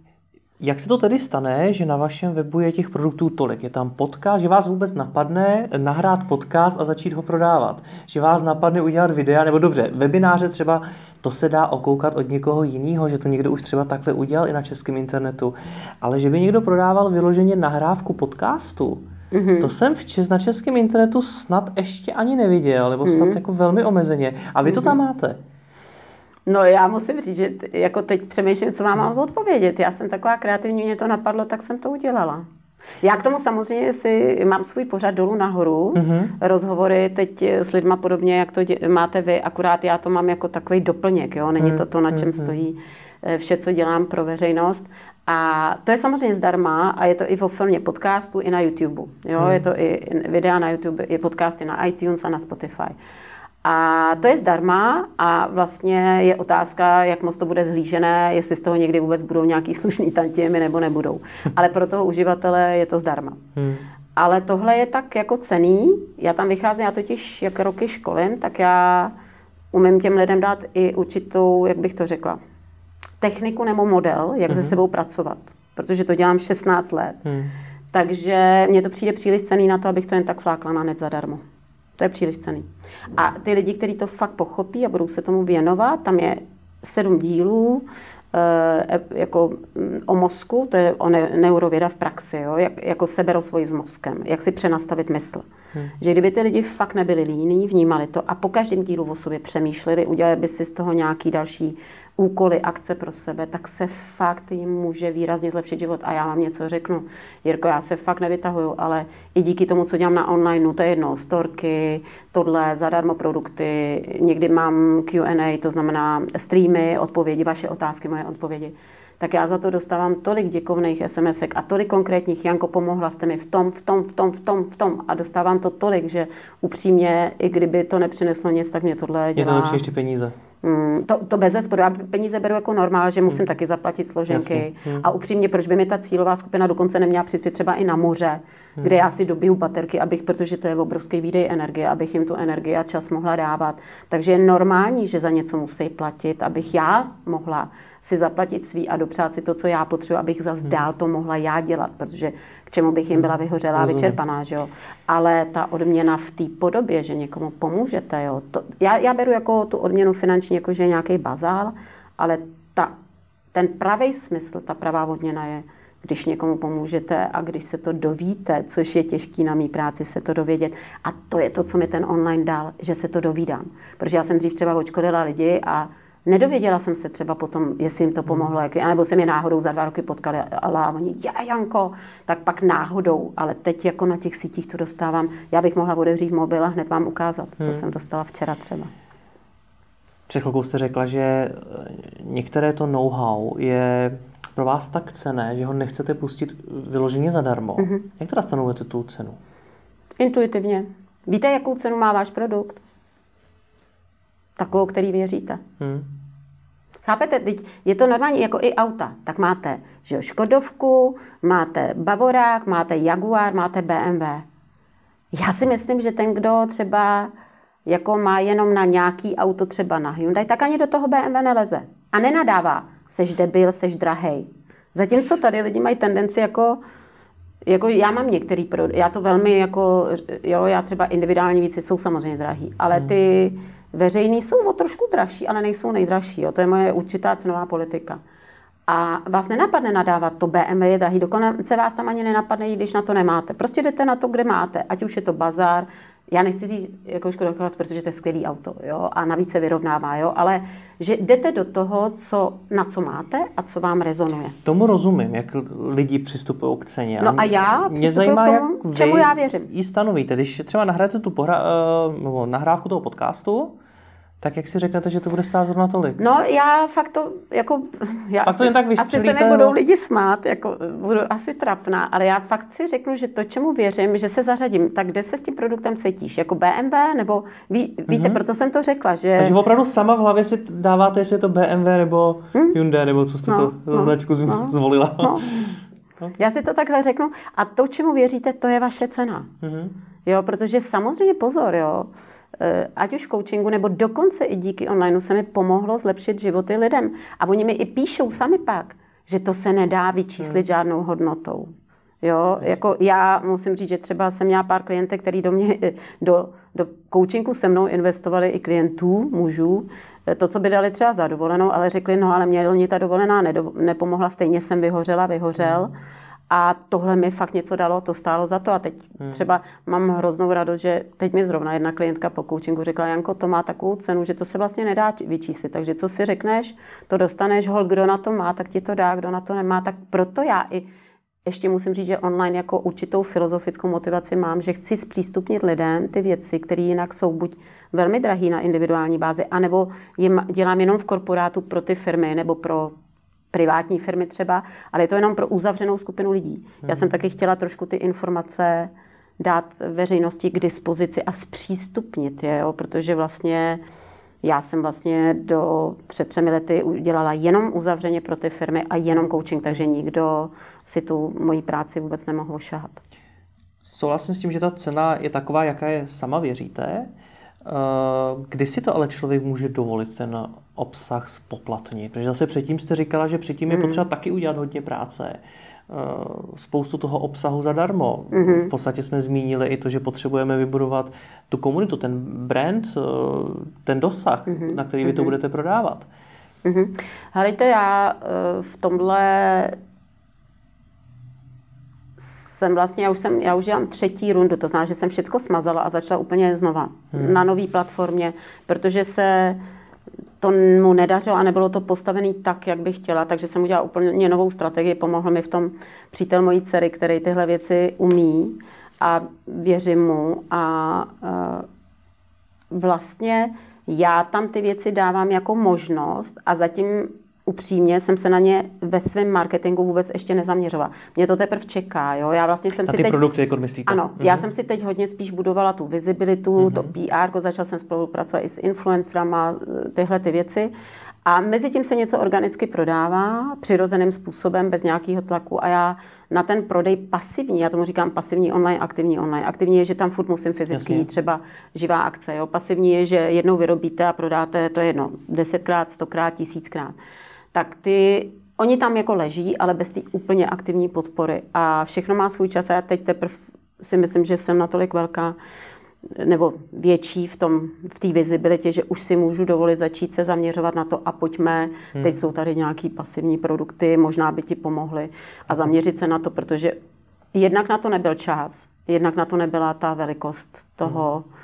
Jak se to tedy stane, že na vašem webu je těch produktů tolik? Je tam podcast, že vás vůbec napadne nahrát podcast a začít ho prodávat? Že vás napadne udělat videa, nebo dobře, webináře třeba, to se dá okoukat od někoho jiného, že to někdo už třeba takhle udělal i na českém internetu. Ale že by někdo prodával vyloženě nahrávku podcastu, Mm-hmm. To jsem v čes, na českém internetu snad ještě ani neviděl, nebo snad mm-hmm. jako velmi omezeně. A vy mm-hmm. to tam máte. No já musím říct, že jako teď přemýšlím, co vám mám odpovědět. Já jsem taková kreativní, mě to napadlo, tak jsem to udělala. Já k tomu samozřejmě si mám svůj pořad dolů nahoru, mm-hmm. rozhovory teď s lidma podobně, jak to dě- máte vy, akurát já to mám jako takový doplněk, jo? není to to, na čem mm-hmm. stojí eh, vše, co dělám pro veřejnost. A to je samozřejmě zdarma a je to i vo filmě podcastu, i na YouTube. Jo? Mm. Je to i videa na YouTube, i podcasty na iTunes a na Spotify. A to je zdarma a vlastně je otázka, jak moc to bude zhlížené, jestli z toho někdy vůbec budou nějaký slušný tantiemy nebo nebudou. Ale pro toho uživatele je to zdarma. Hmm. Ale tohle je tak jako cený. Já tam vycházím, já totiž jak roky školím, tak já umím těm lidem dát i určitou, jak bych to řekla, techniku nebo model, jak hmm. se sebou pracovat. Protože to dělám 16 let. Hmm. Takže mně to přijde příliš cený na to, abych to jen tak flákla na net zadarmo. To je příliš cený. A ty lidi, kteří to fakt pochopí a budou se tomu věnovat, tam je sedm dílů, jako mm, o mozku, to je o neurověda v praxi, jo? Jak, jako seberozvoj s mozkem, jak si přenastavit mysl. Hmm. Že kdyby ty lidi fakt nebyli líní, vnímali to a po každém dílu o sobě přemýšleli, udělali by si z toho nějaký další úkoly, akce pro sebe, tak se fakt jim může výrazně zlepšit život. A já vám něco řeknu. Jirko, já se fakt nevytahuju, ale i díky tomu, co dělám na online, to je jedno, storky, tohle, zadarmo produkty, někdy mám Q&A, to znamená streamy, odpovědi, vaše otázky, moje odpovědi tak já za to dostávám tolik děkovných sms a tolik konkrétních, Janko, pomohla jste mi v tom, v tom, v tom, v tom, v tom a dostávám to tolik, že upřímně, i kdyby to nepřineslo nic, tak mě tohle dělá. Je to lepší ještě peníze. Mm, to, to bez zesporu. Já peníze beru jako normál, že musím hmm. taky zaplatit složenky. Hmm. A upřímně, proč by mi ta cílová skupina dokonce neměla přispět třeba i na moře, hmm. kde já si dobiju baterky, abych, protože to je obrovský výdej energie, abych jim tu energii a čas mohla dávat. Takže je normální, že za něco musí platit, abych já mohla si zaplatit svý a dopřát si to, co já potřebuji, abych zase hmm. dál to mohla já dělat, protože k čemu bych jim byla vyhořelá vyčerpaná, že jo. Ale ta odměna v té podobě, že někomu pomůžete, jo, to, já, já beru jako tu odměnu finanční, jako že je nějaký bazál, ale ta, ten pravý smysl, ta pravá odměna je, když někomu pomůžete a když se to dovíte, což je těžký na mý práci se to dovědět. A to je to, co mi ten online dal, že se to dovídám. Protože já jsem dřív třeba očkodila lidi a Nedověděla jsem se třeba potom, jestli jim to pomohlo, jak, nebo jsem je náhodou za dva roky potkali a oni, já Janko, tak pak náhodou, ale teď jako na těch sítích to dostávám. Já bych mohla otevřít mobil a hned vám ukázat, co hmm. jsem dostala včera třeba. Před chvilkou jste řekla, že eh, některé to know-how je pro vás tak cené, že ho nechcete pustit vyloženě zadarmo. Mm-hmm. Jak teda stanovujete tu cenu? Intuitivně. Víte, jakou cenu má váš produkt? takovou, který věříte. Hmm. Chápete? Teď je to normální jako i auta. Tak máte že jo, Škodovku, máte Bavorák, máte Jaguar, máte BMW. Já si myslím, že ten, kdo třeba jako má jenom na nějaký auto, třeba na Hyundai, tak ani do toho BMW neleze. A nenadává, seš debil, seš drahej. Zatímco tady lidi mají tendenci jako, jako já mám některý, pro, já to velmi jako, jo, já třeba individuální věci jsou samozřejmě drahý, ale ty, hmm Veřejný jsou o trošku dražší, ale nejsou nejdražší. Jo. To je moje určitá cenová politika. A vás nenapadne nadávat, to BMW je drahý, dokonce vás tam ani nenapadne, i když na to nemáte. Prostě jdete na to, kde máte, ať už je to bazar, já nechci říct jako Škoda protože to je skvělý auto, jo, a navíc se vyrovnává, jo, ale že jdete do toho, co, na co máte a co vám rezonuje. Tomu rozumím, jak lidi přistupují k ceně. No a já mě zajímá, k tomu, jak čemu já věřím. ji stanovíte. Když třeba nahráte tu pohra, uh, nahrávku toho podcastu, tak jak si řeknete, že to bude stát zrovna tolik? No já fakt to, jako, já fakt asi, to jen tak asi se nebudou lidi smát, jako, budu asi trapná, ale já fakt si řeknu, že to, čemu věřím, že se zařadím, tak kde se s tím produktem cítíš? Jako BMW, nebo ví, víte, mm-hmm. proto jsem to řekla, že... Takže opravdu sama v hlavě si dáváte, jestli je to BMW nebo hmm? Hyundai, nebo co jste no, to no, značku no, zvolila. No. Já si to takhle řeknu. A to, čemu věříte, to je vaše cena. Mm-hmm. Jo, protože samozřejmě pozor, jo. Eh, ať už v coachingu, nebo dokonce i díky online se mi pomohlo zlepšit životy lidem. A oni mi i píšou sami pak, že to se nedá vyčíslit hmm. žádnou hodnotou. Jo, jako já musím říct, že třeba jsem měla pár klientek, který do mě, eh, do, do coachingu se mnou investovali i klientů, mužů, eh, to, co by dali třeba za dovolenou, ale řekli, no ale mě ta dovolená nedo, nepomohla, stejně jsem vyhořela, vyhořel. Hmm a tohle mi fakt něco dalo, to stálo za to. A teď hmm. třeba mám hroznou radost, že teď mi zrovna jedna klientka po coachingu řekla, Janko, to má takovou cenu, že to se vlastně nedá vyčíslit. Takže co si řekneš, to dostaneš, hold, kdo na to má, tak ti to dá, kdo na to nemá. Tak proto já i ještě musím říct, že online jako určitou filozofickou motivaci mám, že chci zpřístupnit lidem ty věci, které jinak jsou buď velmi drahé na individuální bázi, anebo jim dělám jenom v korporátu pro ty firmy nebo pro privátní firmy třeba, ale je to jenom pro uzavřenou skupinu lidí. Hmm. Já jsem taky chtěla trošku ty informace dát veřejnosti k dispozici a zpřístupnit je, jo, protože vlastně já jsem vlastně do před třemi lety udělala jenom uzavřeně pro ty firmy a jenom coaching, takže nikdo si tu moji práci vůbec nemohl šahat. Souhlasím s tím, že ta cena je taková, jaká je sama věříte. Eh, kdy si to ale člověk může dovolit ten obsah spoplatnit? Protože zase předtím jste říkala, že předtím je hmm. potřeba taky udělat hodně práce. Eh, spoustu toho obsahu zadarmo. Mm-hmm. V podstatě jsme zmínili i to, že potřebujeme vybudovat tu komunitu, ten brand, eh, ten dosah, mm-hmm. na který vy to mm-hmm. budete prodávat. Mm-hmm. Helejte, já v tomhle jsem vlastně, já už, jsem, já už dělám třetí rundu, to znamená, že jsem všechno smazala a začala úplně znova hmm. na nové platformě, protože se to mu nedařilo a nebylo to postavené tak, jak bych chtěla, takže jsem udělala úplně novou strategii, pomohl mi v tom přítel mojí dcery, který tyhle věci umí a věřím mu a uh, vlastně já tam ty věci dávám jako možnost a zatím upřímně jsem se na ně ve svém marketingu vůbec ještě nezaměřovala. Mě to teprve čeká, jo. Já vlastně jsem na si ty teď... produkty, jako myslíte? Ano, mm-hmm. já jsem si teď hodně spíš budovala tu vizibilitu, mm-hmm. to PR, začala jsem spolupracovat i s influencerama, tyhle ty věci. A mezi tím se něco organicky prodává, přirozeným způsobem, bez nějakého tlaku a já na ten prodej pasivní, já tomu říkám pasivní online, aktivní online. Aktivní je, že tam furt musím fyzicky jít, třeba živá akce. Jo? Pasivní je, že jednou vyrobíte a prodáte, to je jedno, desetkrát, stokrát, tisíckrát. Tak ty Oni tam jako leží, ale bez té úplně aktivní podpory. A všechno má svůj čas a já teď teprve si myslím, že jsem natolik velká, nebo větší v tom, v té vizibilitě, že už si můžu dovolit začít se zaměřovat na to a pojďme, hmm. teď jsou tady nějaký pasivní produkty, možná by ti pomohly a zaměřit se na to, protože jednak na to nebyl čas, jednak na to nebyla ta velikost toho, hmm.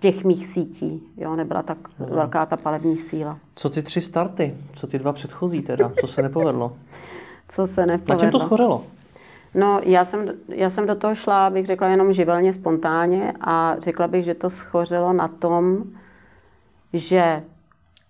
Těch mých sítí, jo, nebyla tak hmm. velká ta palební síla. Co ty tři starty? Co ty dva předchozí teda? Co se nepovedlo? Co se nepovedlo? Na čem to schořelo? No, já jsem, já jsem do toho šla, bych řekla, jenom živelně, spontánně a řekla bych, že to schořelo na tom, že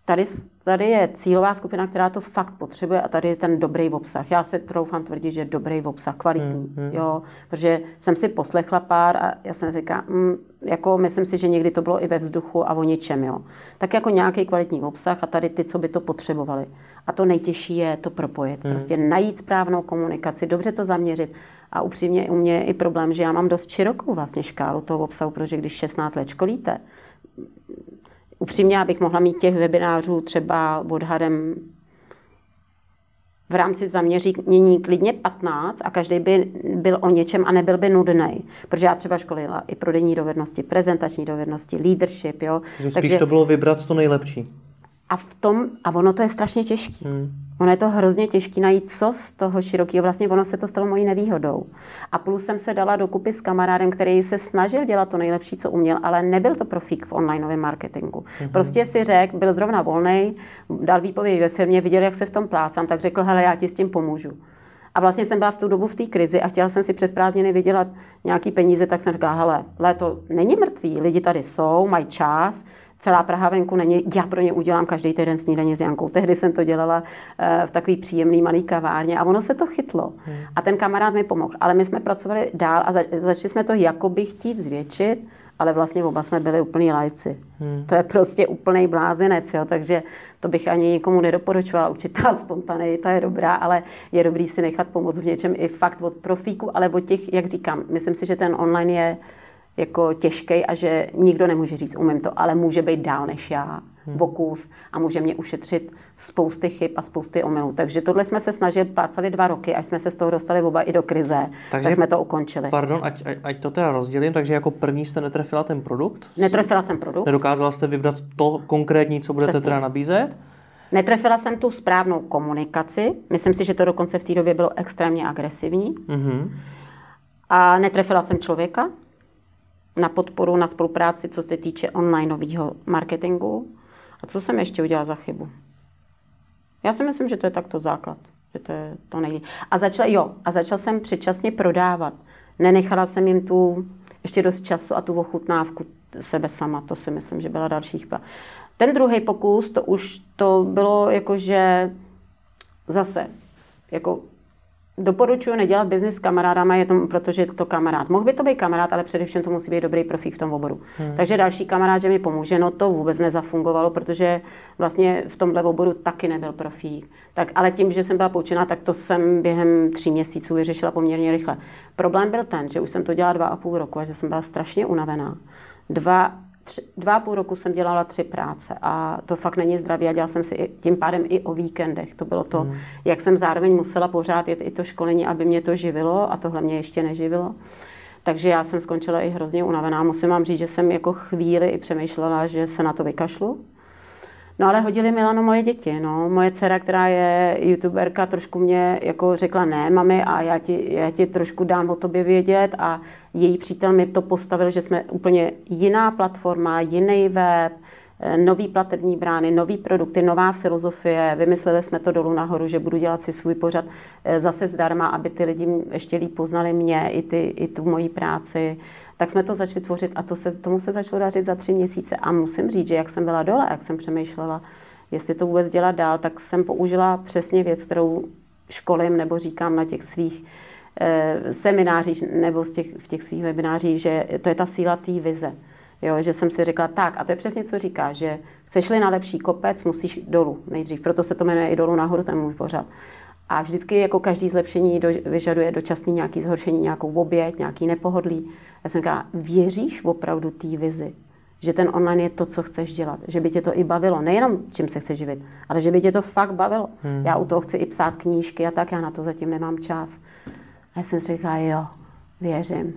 tady, tady je cílová skupina, která to fakt potřebuje a tady je ten dobrý obsah. Já se troufám tvrdit, že dobrý obsah, kvalitní, mm, mm. jo, protože jsem si poslechla pár a já jsem říkala, mm, jako myslím si, že někdy to bylo i ve vzduchu a o ničem, jo. Tak jako nějaký kvalitní obsah a tady ty, co by to potřebovali. A to nejtěžší je to propojit. Mm. Prostě najít správnou komunikaci, dobře to zaměřit. A upřímně u mě je i problém, že já mám dost širokou vlastně škálu toho obsahu, protože když 16 let školíte, upřímně, já bych mohla mít těch webinářů třeba odhadem v rámci zaměření klidně 15 a každý by byl o něčem a nebyl by nudný. Protože já třeba školila i prodejní dovednosti, prezentační dovednosti, leadership. Jo? Takže, Takže to bylo vybrat to nejlepší. A v tom, a ono to je strašně těžké. Hmm. Ono je to hrozně těžké najít, co z toho širokého. Vlastně ono se to stalo mojí nevýhodou. A plus jsem se dala dokupy s kamarádem, který se snažil dělat to nejlepší, co uměl, ale nebyl to profík v onlineovém marketingu. Hmm. Prostě si řekl, byl zrovna volný, dal výpověď ve firmě, viděl, jak se v tom plácám, tak řekl, hele, já ti s tím pomůžu. A vlastně jsem byla v tu dobu v té krizi a chtěla jsem si přes prázdniny vydělat nějaký peníze, tak jsem říkala, hele, léto není mrtvý, lidi tady jsou, mají čas, celá Praha venku není, já pro ně udělám každý týden snídaně s Jankou. Tehdy jsem to dělala uh, v takový příjemný malý kavárně a ono se to chytlo. Hmm. A ten kamarád mi pomohl. Ale my jsme pracovali dál a začali jsme to jakoby chtít zvětšit, ale vlastně oba jsme byli úplní lajci. Hmm. To je prostě úplný blázinec, jo? takže to bych ani nikomu nedoporučovala. Určitá spontaneita je dobrá, ale je dobrý si nechat pomoct v něčem i fakt od profíku, ale od těch, jak říkám, myslím si, že ten online je jako těžký a že nikdo nemůže říct, umím to, ale může být dál než já, hmm. vokus a může mě ušetřit spousty chyb a spousty omylů. Takže tohle jsme se snažili, plácali dva roky, až jsme se z toho dostali oba i do krize, takže, tak jsme to ukončili. Pardon, ať, ať, to teda rozdělím, takže jako první jste netrefila ten produkt? Netrefila jsem produkt. Nedokázala jste vybrat to konkrétní, co budete Přesně. teda nabízet? Netrefila jsem tu správnou komunikaci. Myslím si, že to dokonce v té době bylo extrémně agresivní. Mm-hmm. A netrefila jsem člověka, na podporu, na spolupráci, co se týče onlineového marketingu. A co jsem ještě udělala za chybu? Já si myslím, že to je takto základ. Že to je to nejví. A začal, jo, a začal jsem předčasně prodávat. Nenechala jsem jim tu ještě dost času a tu ochutnávku sebe sama. To si myslím, že byla další chyba. Ten druhý pokus, to už to bylo jako, že zase, jako Doporučuji nedělat biznis s kamarádama jenom protože je to kamarád. Mohl by to být kamarád, ale především to musí být dobrý profík v tom oboru. Hmm. Takže další kamarád, že mi pomůže, no to vůbec nezafungovalo, protože vlastně v tomhle oboru taky nebyl profík. Tak, ale tím, že jsem byla poučená, tak to jsem během tří měsíců vyřešila poměrně rychle. Problém byl ten, že už jsem to dělala dva a půl roku a že jsem byla strašně unavená. Dva tři, dva a půl roku jsem dělala tři práce a to fakt není zdraví a dělala jsem si i, tím pádem i o víkendech. To bylo to, hmm. jak jsem zároveň musela pořád jet i to školení, aby mě to živilo a tohle mě ještě neživilo. Takže já jsem skončila i hrozně unavená. Musím vám říct, že jsem jako chvíli i přemýšlela, že se na to vykašlu No ale hodili Milano moje děti, no. Moje dcera, která je youtuberka, trošku mě jako řekla, ne, mami, a já ti, já ti trošku dám o tobě vědět a její přítel mi to postavil, že jsme úplně jiná platforma, jiný web, eh, nový platební brány, nový produkty, nová filozofie. Vymysleli jsme to dolů nahoru, že budu dělat si svůj pořad eh, zase zdarma, aby ty lidi ještě líp poznali mě, i, ty, i tu moji práci tak jsme to začali tvořit a to se, tomu se začalo dařit za tři měsíce. A musím říct, že jak jsem byla dole, jak jsem přemýšlela, jestli to vůbec dělat dál, tak jsem použila přesně věc, kterou školím nebo říkám na těch svých eh, seminářích nebo z těch, v těch svých webinářích, že to je ta síla té vize. Jo, že jsem si řekla, tak, a to je přesně, co říká, že chceš-li na lepší kopec, musíš dolů nejdřív. Proto se to jmenuje i dolů nahoru, ten můj pořad. A vždycky jako každý zlepšení do, vyžaduje dočasný nějaký zhoršení, nějakou oběť, nějaký nepohodlí. Já jsem říkala, věříš opravdu té vizi? Že ten online je to, co chceš dělat. Že by tě to i bavilo. Nejenom, čím se chceš živit, ale že by tě to fakt bavilo. Hmm. Já u toho chci i psát knížky a tak, já na to zatím nemám čas. A já jsem si říkala, jo, věřím.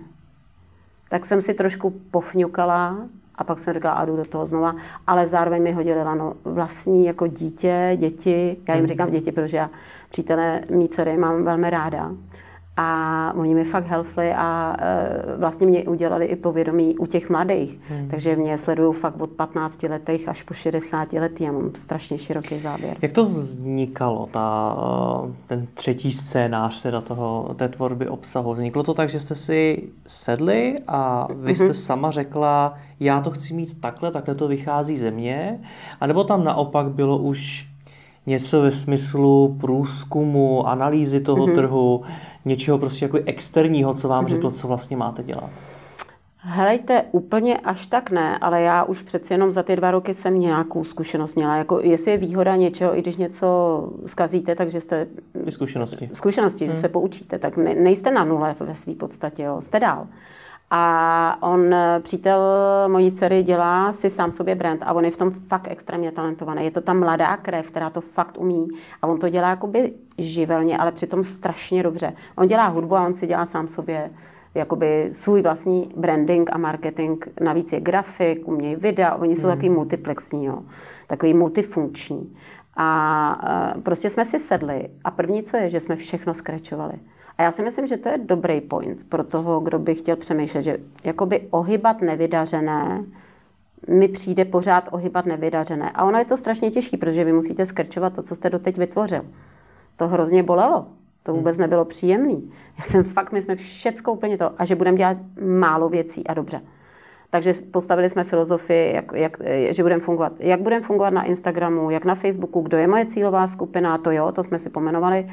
Tak jsem si trošku pofňukala a pak jsem řekla, a jdu do toho znova, ale zároveň mi hodili lano vlastní jako dítě, děti, já jim říkám děti, protože já přítele mý dcery mám velmi ráda. A oni mi fakt helfli a e, vlastně mě udělali i povědomí u těch mladých. Hmm. Takže mě sledují fakt od 15 letech až po 60 letý. Já mám strašně široký záběr. Jak to vznikalo, ta, e, ten třetí scénář teda toho, té tvorby obsahu? Vzniklo to tak, že jste si sedli a vy jste mm-hmm. sama řekla, já to chci mít takhle, takhle to vychází ze mě? A nebo tam naopak bylo už něco ve smyslu průzkumu, analýzy toho mm-hmm. trhu, něčeho prostě jako externího, co vám mm-hmm. řeklo, co vlastně máte dělat? Helejte, úplně až tak ne, ale já už přeci jenom za ty dva roky jsem nějakou zkušenost měla. Jako, jestli je výhoda něčeho, i když něco zkazíte, takže jste... Zkušenosti. Zkušenosti, hmm. že se poučíte, tak ne, nejste na nule ve své podstatě, jo, jste dál. A on, přítel mojí dcery, dělá si sám sobě brand a on je v tom fakt extrémně talentovaný. Je to ta mladá krev, která to fakt umí a on to dělá jakoby živelně, ale přitom strašně dobře. On dělá hudbu a on si dělá sám sobě jakoby svůj vlastní branding a marketing. Navíc je grafik, umějí videa, oni jsou mm. takový multiplexní, jo. takový multifunkční. A uh, prostě jsme si sedli a první, co je, že jsme všechno skračovali. A já si myslím, že to je dobrý point pro toho, kdo by chtěl přemýšlet, že jakoby ohybat nevydařené mi přijde pořád ohybat nevydařené. A ono je to strašně těžké, protože vy musíte skrčovat to, co jste doteď vytvořil. To hrozně bolelo. To vůbec hmm. nebylo příjemné. Já jsem fakt, my jsme všecko úplně to, a že budeme dělat málo věcí a dobře. Takže postavili jsme filozofii, jak, jak, že budeme fungovat. Jak budeme fungovat na Instagramu, jak na Facebooku, kdo je moje cílová skupina, to jo, to jsme si pomenovali.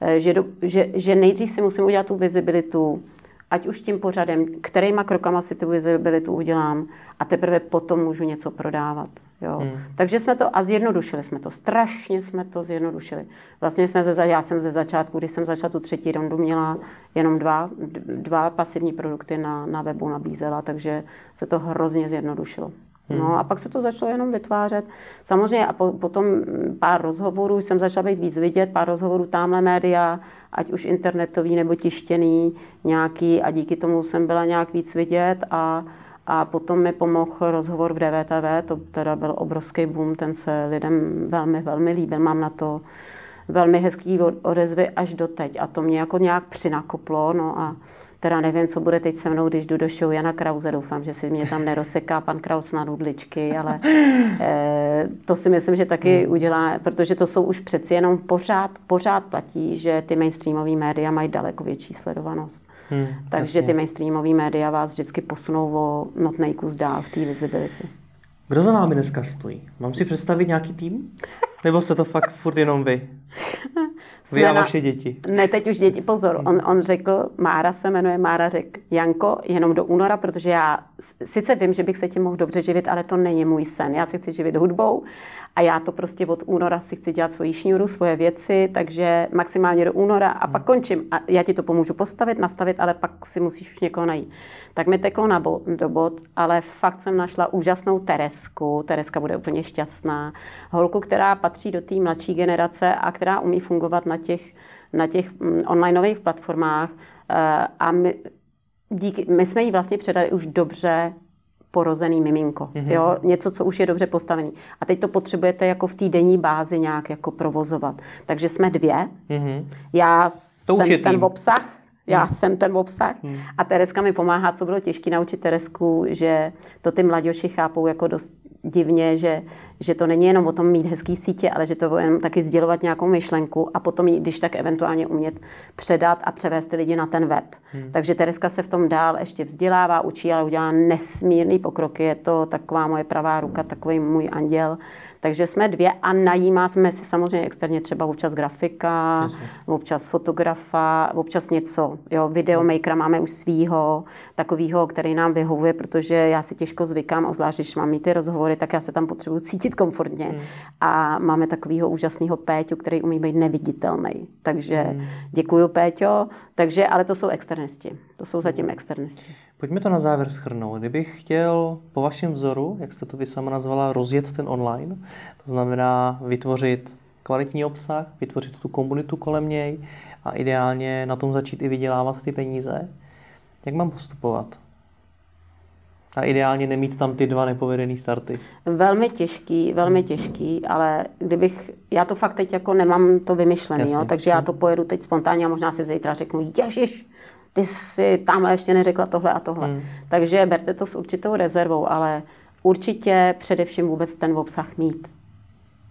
Eh, že, do, že, že nejdřív si musím udělat tu vizibilitu, ať už tím pořadem, kterýma krokama si tu vizibilitu udělám a teprve potom můžu něco prodávat. Jo. Hmm. Takže jsme to a zjednodušili jsme to. Strašně jsme to zjednodušili. Vlastně jsme ze, já jsem ze začátku, když jsem začala tu třetí rondu, měla jenom dva, dva pasivní produkty na, na webu nabízela, takže se to hrozně zjednodušilo. No hmm. a pak se to začalo jenom vytvářet. Samozřejmě a po, potom pár rozhovorů jsem začala být víc vidět, pár rozhovorů tamhle média, ať už internetový nebo tištěný nějaký a díky tomu jsem byla nějak víc vidět a, a potom mi pomohl rozhovor v DVTV, to teda byl obrovský boom, ten se lidem velmi, velmi líbil, mám na to velmi hezký odezvy až doteď a to mě jako nějak přinakoplo, no a Teda nevím, co bude teď se mnou, když jdu do show Jana Krause. Doufám, že si mě tam neroseká pan Kraus na nudličky, ale e, to si myslím, že taky hmm. udělá, protože to jsou už přeci jenom pořád, pořád platí, že ty mainstreamové média mají daleko větší sledovanost. Hmm, Takže jasně. ty mainstreamové média vás vždycky posunou o notnej kus dál v té visibility. Kdo za vámi dneska stojí? Mám si představit nějaký tým? Nebo jste to fakt furt jenom vy? Vy a vaše děti. Ne, teď už děti. Pozor, on, on řekl, Mára se jmenuje, Mára řekl, Janko, jenom do února, protože já sice vím, že bych se tím mohl dobře živit, ale to není můj sen. Já si chci živit hudbou a já to prostě od února si chci dělat svoji šňůru, svoje věci, takže maximálně do února a pak končím. A já ti to pomůžu postavit, nastavit, ale pak si musíš už někoho najít. Tak mi teklo na bo, do bod, ale fakt jsem našla úžasnou Teresku. Tereska bude úplně šťastná. Holku, která patří do té mladší generace a která umí fungovat na těch, na těch mm, onlineových platformách. Eh, a my, díky, my jsme jí vlastně předali už dobře porozený miminko. Mm-hmm. Jo? Něco, co už je dobře postavený. A teď to potřebujete jako v té denní bázi nějak jako provozovat. Takže jsme dvě. Mm-hmm. Já to jsem ten obsah, já hmm. jsem ten obsah. Hmm. A Tereska mi pomáhá, co bylo těžké naučit Teresku, že to ty mladěši chápou jako dost divně, že, že to není jenom o tom mít hezký sítě, ale že to je jenom taky sdělovat nějakou myšlenku a potom ji, když tak eventuálně umět předat a převést ty lidi na ten web. Hmm. Takže Tereska se v tom dál ještě vzdělává, učí, ale udělá nesmírný pokrok. Je to taková moje pravá ruka, takový můj anděl. Takže jsme dvě a najímá jsme si samozřejmě externě třeba občas grafika, Jasně. občas fotografa, občas něco. Jo, videomakera máme už svýho, takového, který nám vyhovuje, protože já si těžko zvykám, ozvlášť když mám mít ty rozhovory, tak já se tam potřebuji cítit komfortně. Hmm. A máme takového úžasného Péťu, který umí být neviditelný. Takže hmm. děkuji Péťo. Takže, ale to jsou externisti. To jsou zatím hmm. externisti. Pojďme to na závěr schrnout. Kdybych chtěl po vašem vzoru, jak jste to vy sama nazvala, rozjet ten online, to znamená vytvořit kvalitní obsah, vytvořit tu komunitu kolem něj a ideálně na tom začít i vydělávat ty peníze, jak mám postupovat? A ideálně nemít tam ty dva nepovedené starty. Velmi těžký, velmi těžký, ale kdybych, já to fakt teď jako nemám to vymyšlené, takže já to pojedu teď spontánně a možná si zítra řeknu, ježiš, ty si tamhle ještě neřekla tohle a tohle. Hmm. Takže berte to s určitou rezervou, ale určitě především vůbec ten obsah mít.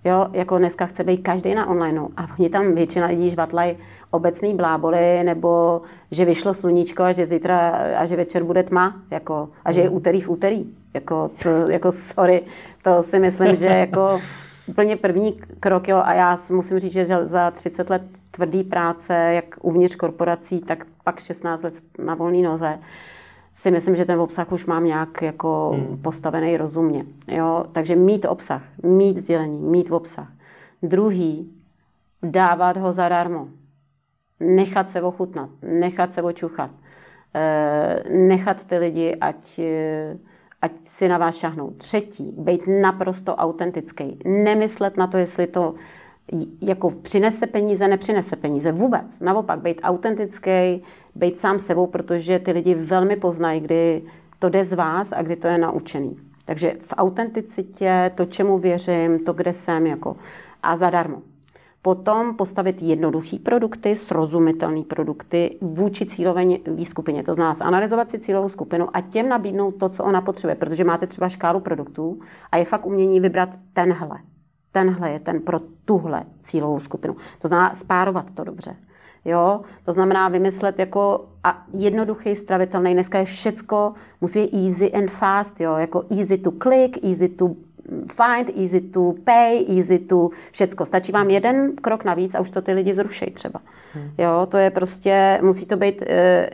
Jo, jako dneska chce být každý na online a oni tam většina lidí žvatlají obecný bláboly, nebo že vyšlo sluníčko a že zítra a že večer bude tma, jako, a že je hmm. úterý v úterý. Jako, to, jako sorry, to si myslím, že jako úplně první krok, jo, a já musím říct, že za 30 let tvrdý práce, jak uvnitř korporací, tak pak 16 let na volné noze, si myslím, že ten obsah už mám nějak jako hmm. postavený rozumně. Jo? Takže mít obsah, mít sdělení, mít obsah. Druhý, dávat ho zadarmo. Nechat se ochutnat, nechat se očuchat. Eh, nechat ty lidi, ať, eh, ať si na vás šahnou. Třetí, být naprosto autentický. Nemyslet na to, jestli to jako přinese peníze, nepřinese peníze. Vůbec. Naopak, být autentický, být sám sebou, protože ty lidi velmi poznají, kdy to jde z vás a kdy to je naučený. Takže v autenticitě, to, čemu věřím, to, kde jsem, jako a zadarmo. Potom postavit jednoduché produkty, srozumitelné produkty vůči cílové výskupině. To znamená analyzovat si cílovou skupinu a těm nabídnout to, co ona potřebuje, protože máte třeba škálu produktů a je fakt umění vybrat tenhle tenhle je ten pro tuhle cílovou skupinu. To znamená spárovat to dobře. Jo? To znamená vymyslet jako a jednoduchý, stravitelný. Dneska je všecko, musí být easy and fast, jo? jako easy to click, easy to find, easy to pay, easy to všecko. Stačí vám jeden krok navíc a už to ty lidi zrušejí třeba. Hmm. Jo, to je prostě, musí to být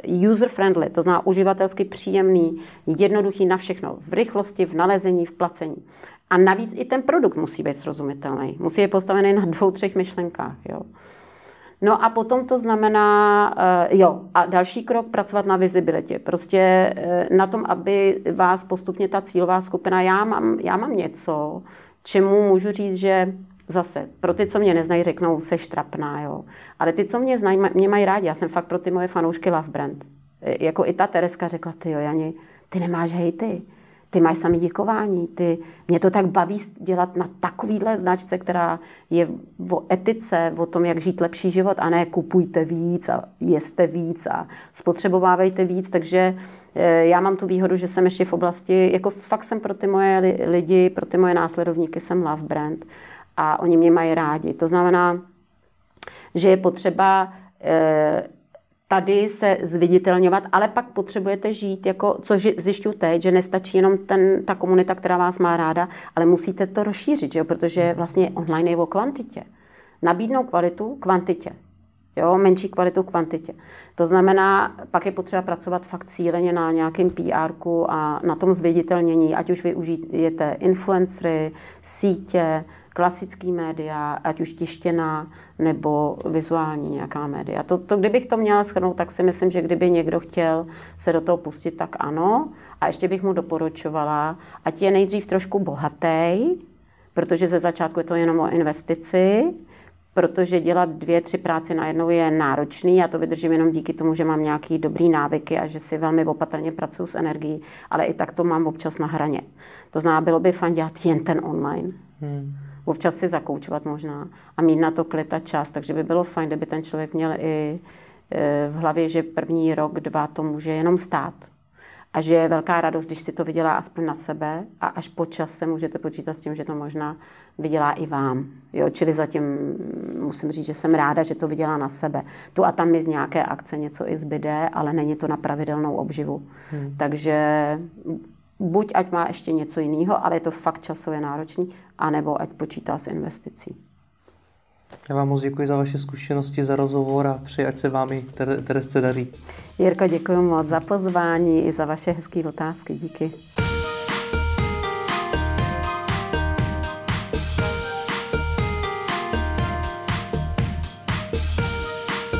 uh, user friendly, to znamená uživatelsky příjemný, jednoduchý na všechno, v rychlosti, v nalezení, v placení. A navíc i ten produkt musí být srozumitelný. Musí být postavený na dvou, třech myšlenkách. Jo. No a potom to znamená, uh, jo, a další krok, pracovat na vizibilitě. Prostě uh, na tom, aby vás postupně ta cílová skupina, já mám, já mám něco, čemu můžu říct, že zase, pro ty, co mě neznají, řeknou, se štrapná, jo. Ale ty, co mě znají, mě mají rádi. Já jsem fakt pro ty moje fanoušky love brand. E, jako i ta Tereska řekla, ty jo, Jani, ty nemáš hejty ty máš sami děkování, ty, mě to tak baví dělat na takovýhle značce, která je o etice, o tom, jak žít lepší život a ne kupujte víc a jeste víc a spotřebovávejte víc, takže eh, já mám tu výhodu, že jsem ještě v oblasti, jako fakt jsem pro ty moje lidi, pro ty moje následovníky jsem love brand a oni mě mají rádi. To znamená, že je potřeba eh, tady se zviditelňovat, ale pak potřebujete žít, jako, co zjišťuji teď, že nestačí jenom ten, ta komunita, která vás má ráda, ale musíte to rozšířit, že jo? protože vlastně online je o kvantitě. Nabídnou kvalitu kvantitě. Jo, menší kvalitu kvantitě. To znamená, pak je potřeba pracovat fakt cíleně na nějakém PR a na tom zviditelnění, ať už využijete influencery, sítě, klasický média, ať už tištěná nebo vizuální nějaká média. To, to, kdybych to měla schrnout, tak si myslím, že kdyby někdo chtěl se do toho pustit, tak ano. A ještě bych mu doporučovala, ať je nejdřív trošku bohatý, protože ze začátku je to jenom o investici, protože dělat dvě, tři práce najednou je náročný. Já to vydržím jenom díky tomu, že mám nějaký dobrý návyky a že si velmi opatrně pracuji s energií, ale i tak to mám občas na hraně. To znamená, bylo by fajn dělat jen ten online. Hmm občas si zakoučovat možná a mít na to klid a čas. Takže by bylo fajn, kdyby ten člověk měl i e, v hlavě, že první rok, dva to může jenom stát. a že je velká radost, když si to vydělá aspoň na sebe a až po čas se můžete počítat s tím, že to možná vydělá i vám. Jo, čili zatím musím říct, že jsem ráda, že to vydělá na sebe. Tu a tam mi z nějaké akce něco i zbyde, ale není to na pravidelnou obživu. Hmm. Takže buď ať má ještě něco jiného, ale je to fakt časově náročný, anebo ať počítá s investicí. Já vám moc děkuji za vaše zkušenosti, za rozhovor a přeji, ať se vám i Teresce daří. Jirko, děkuji moc za pozvání i za vaše hezké otázky. Díky.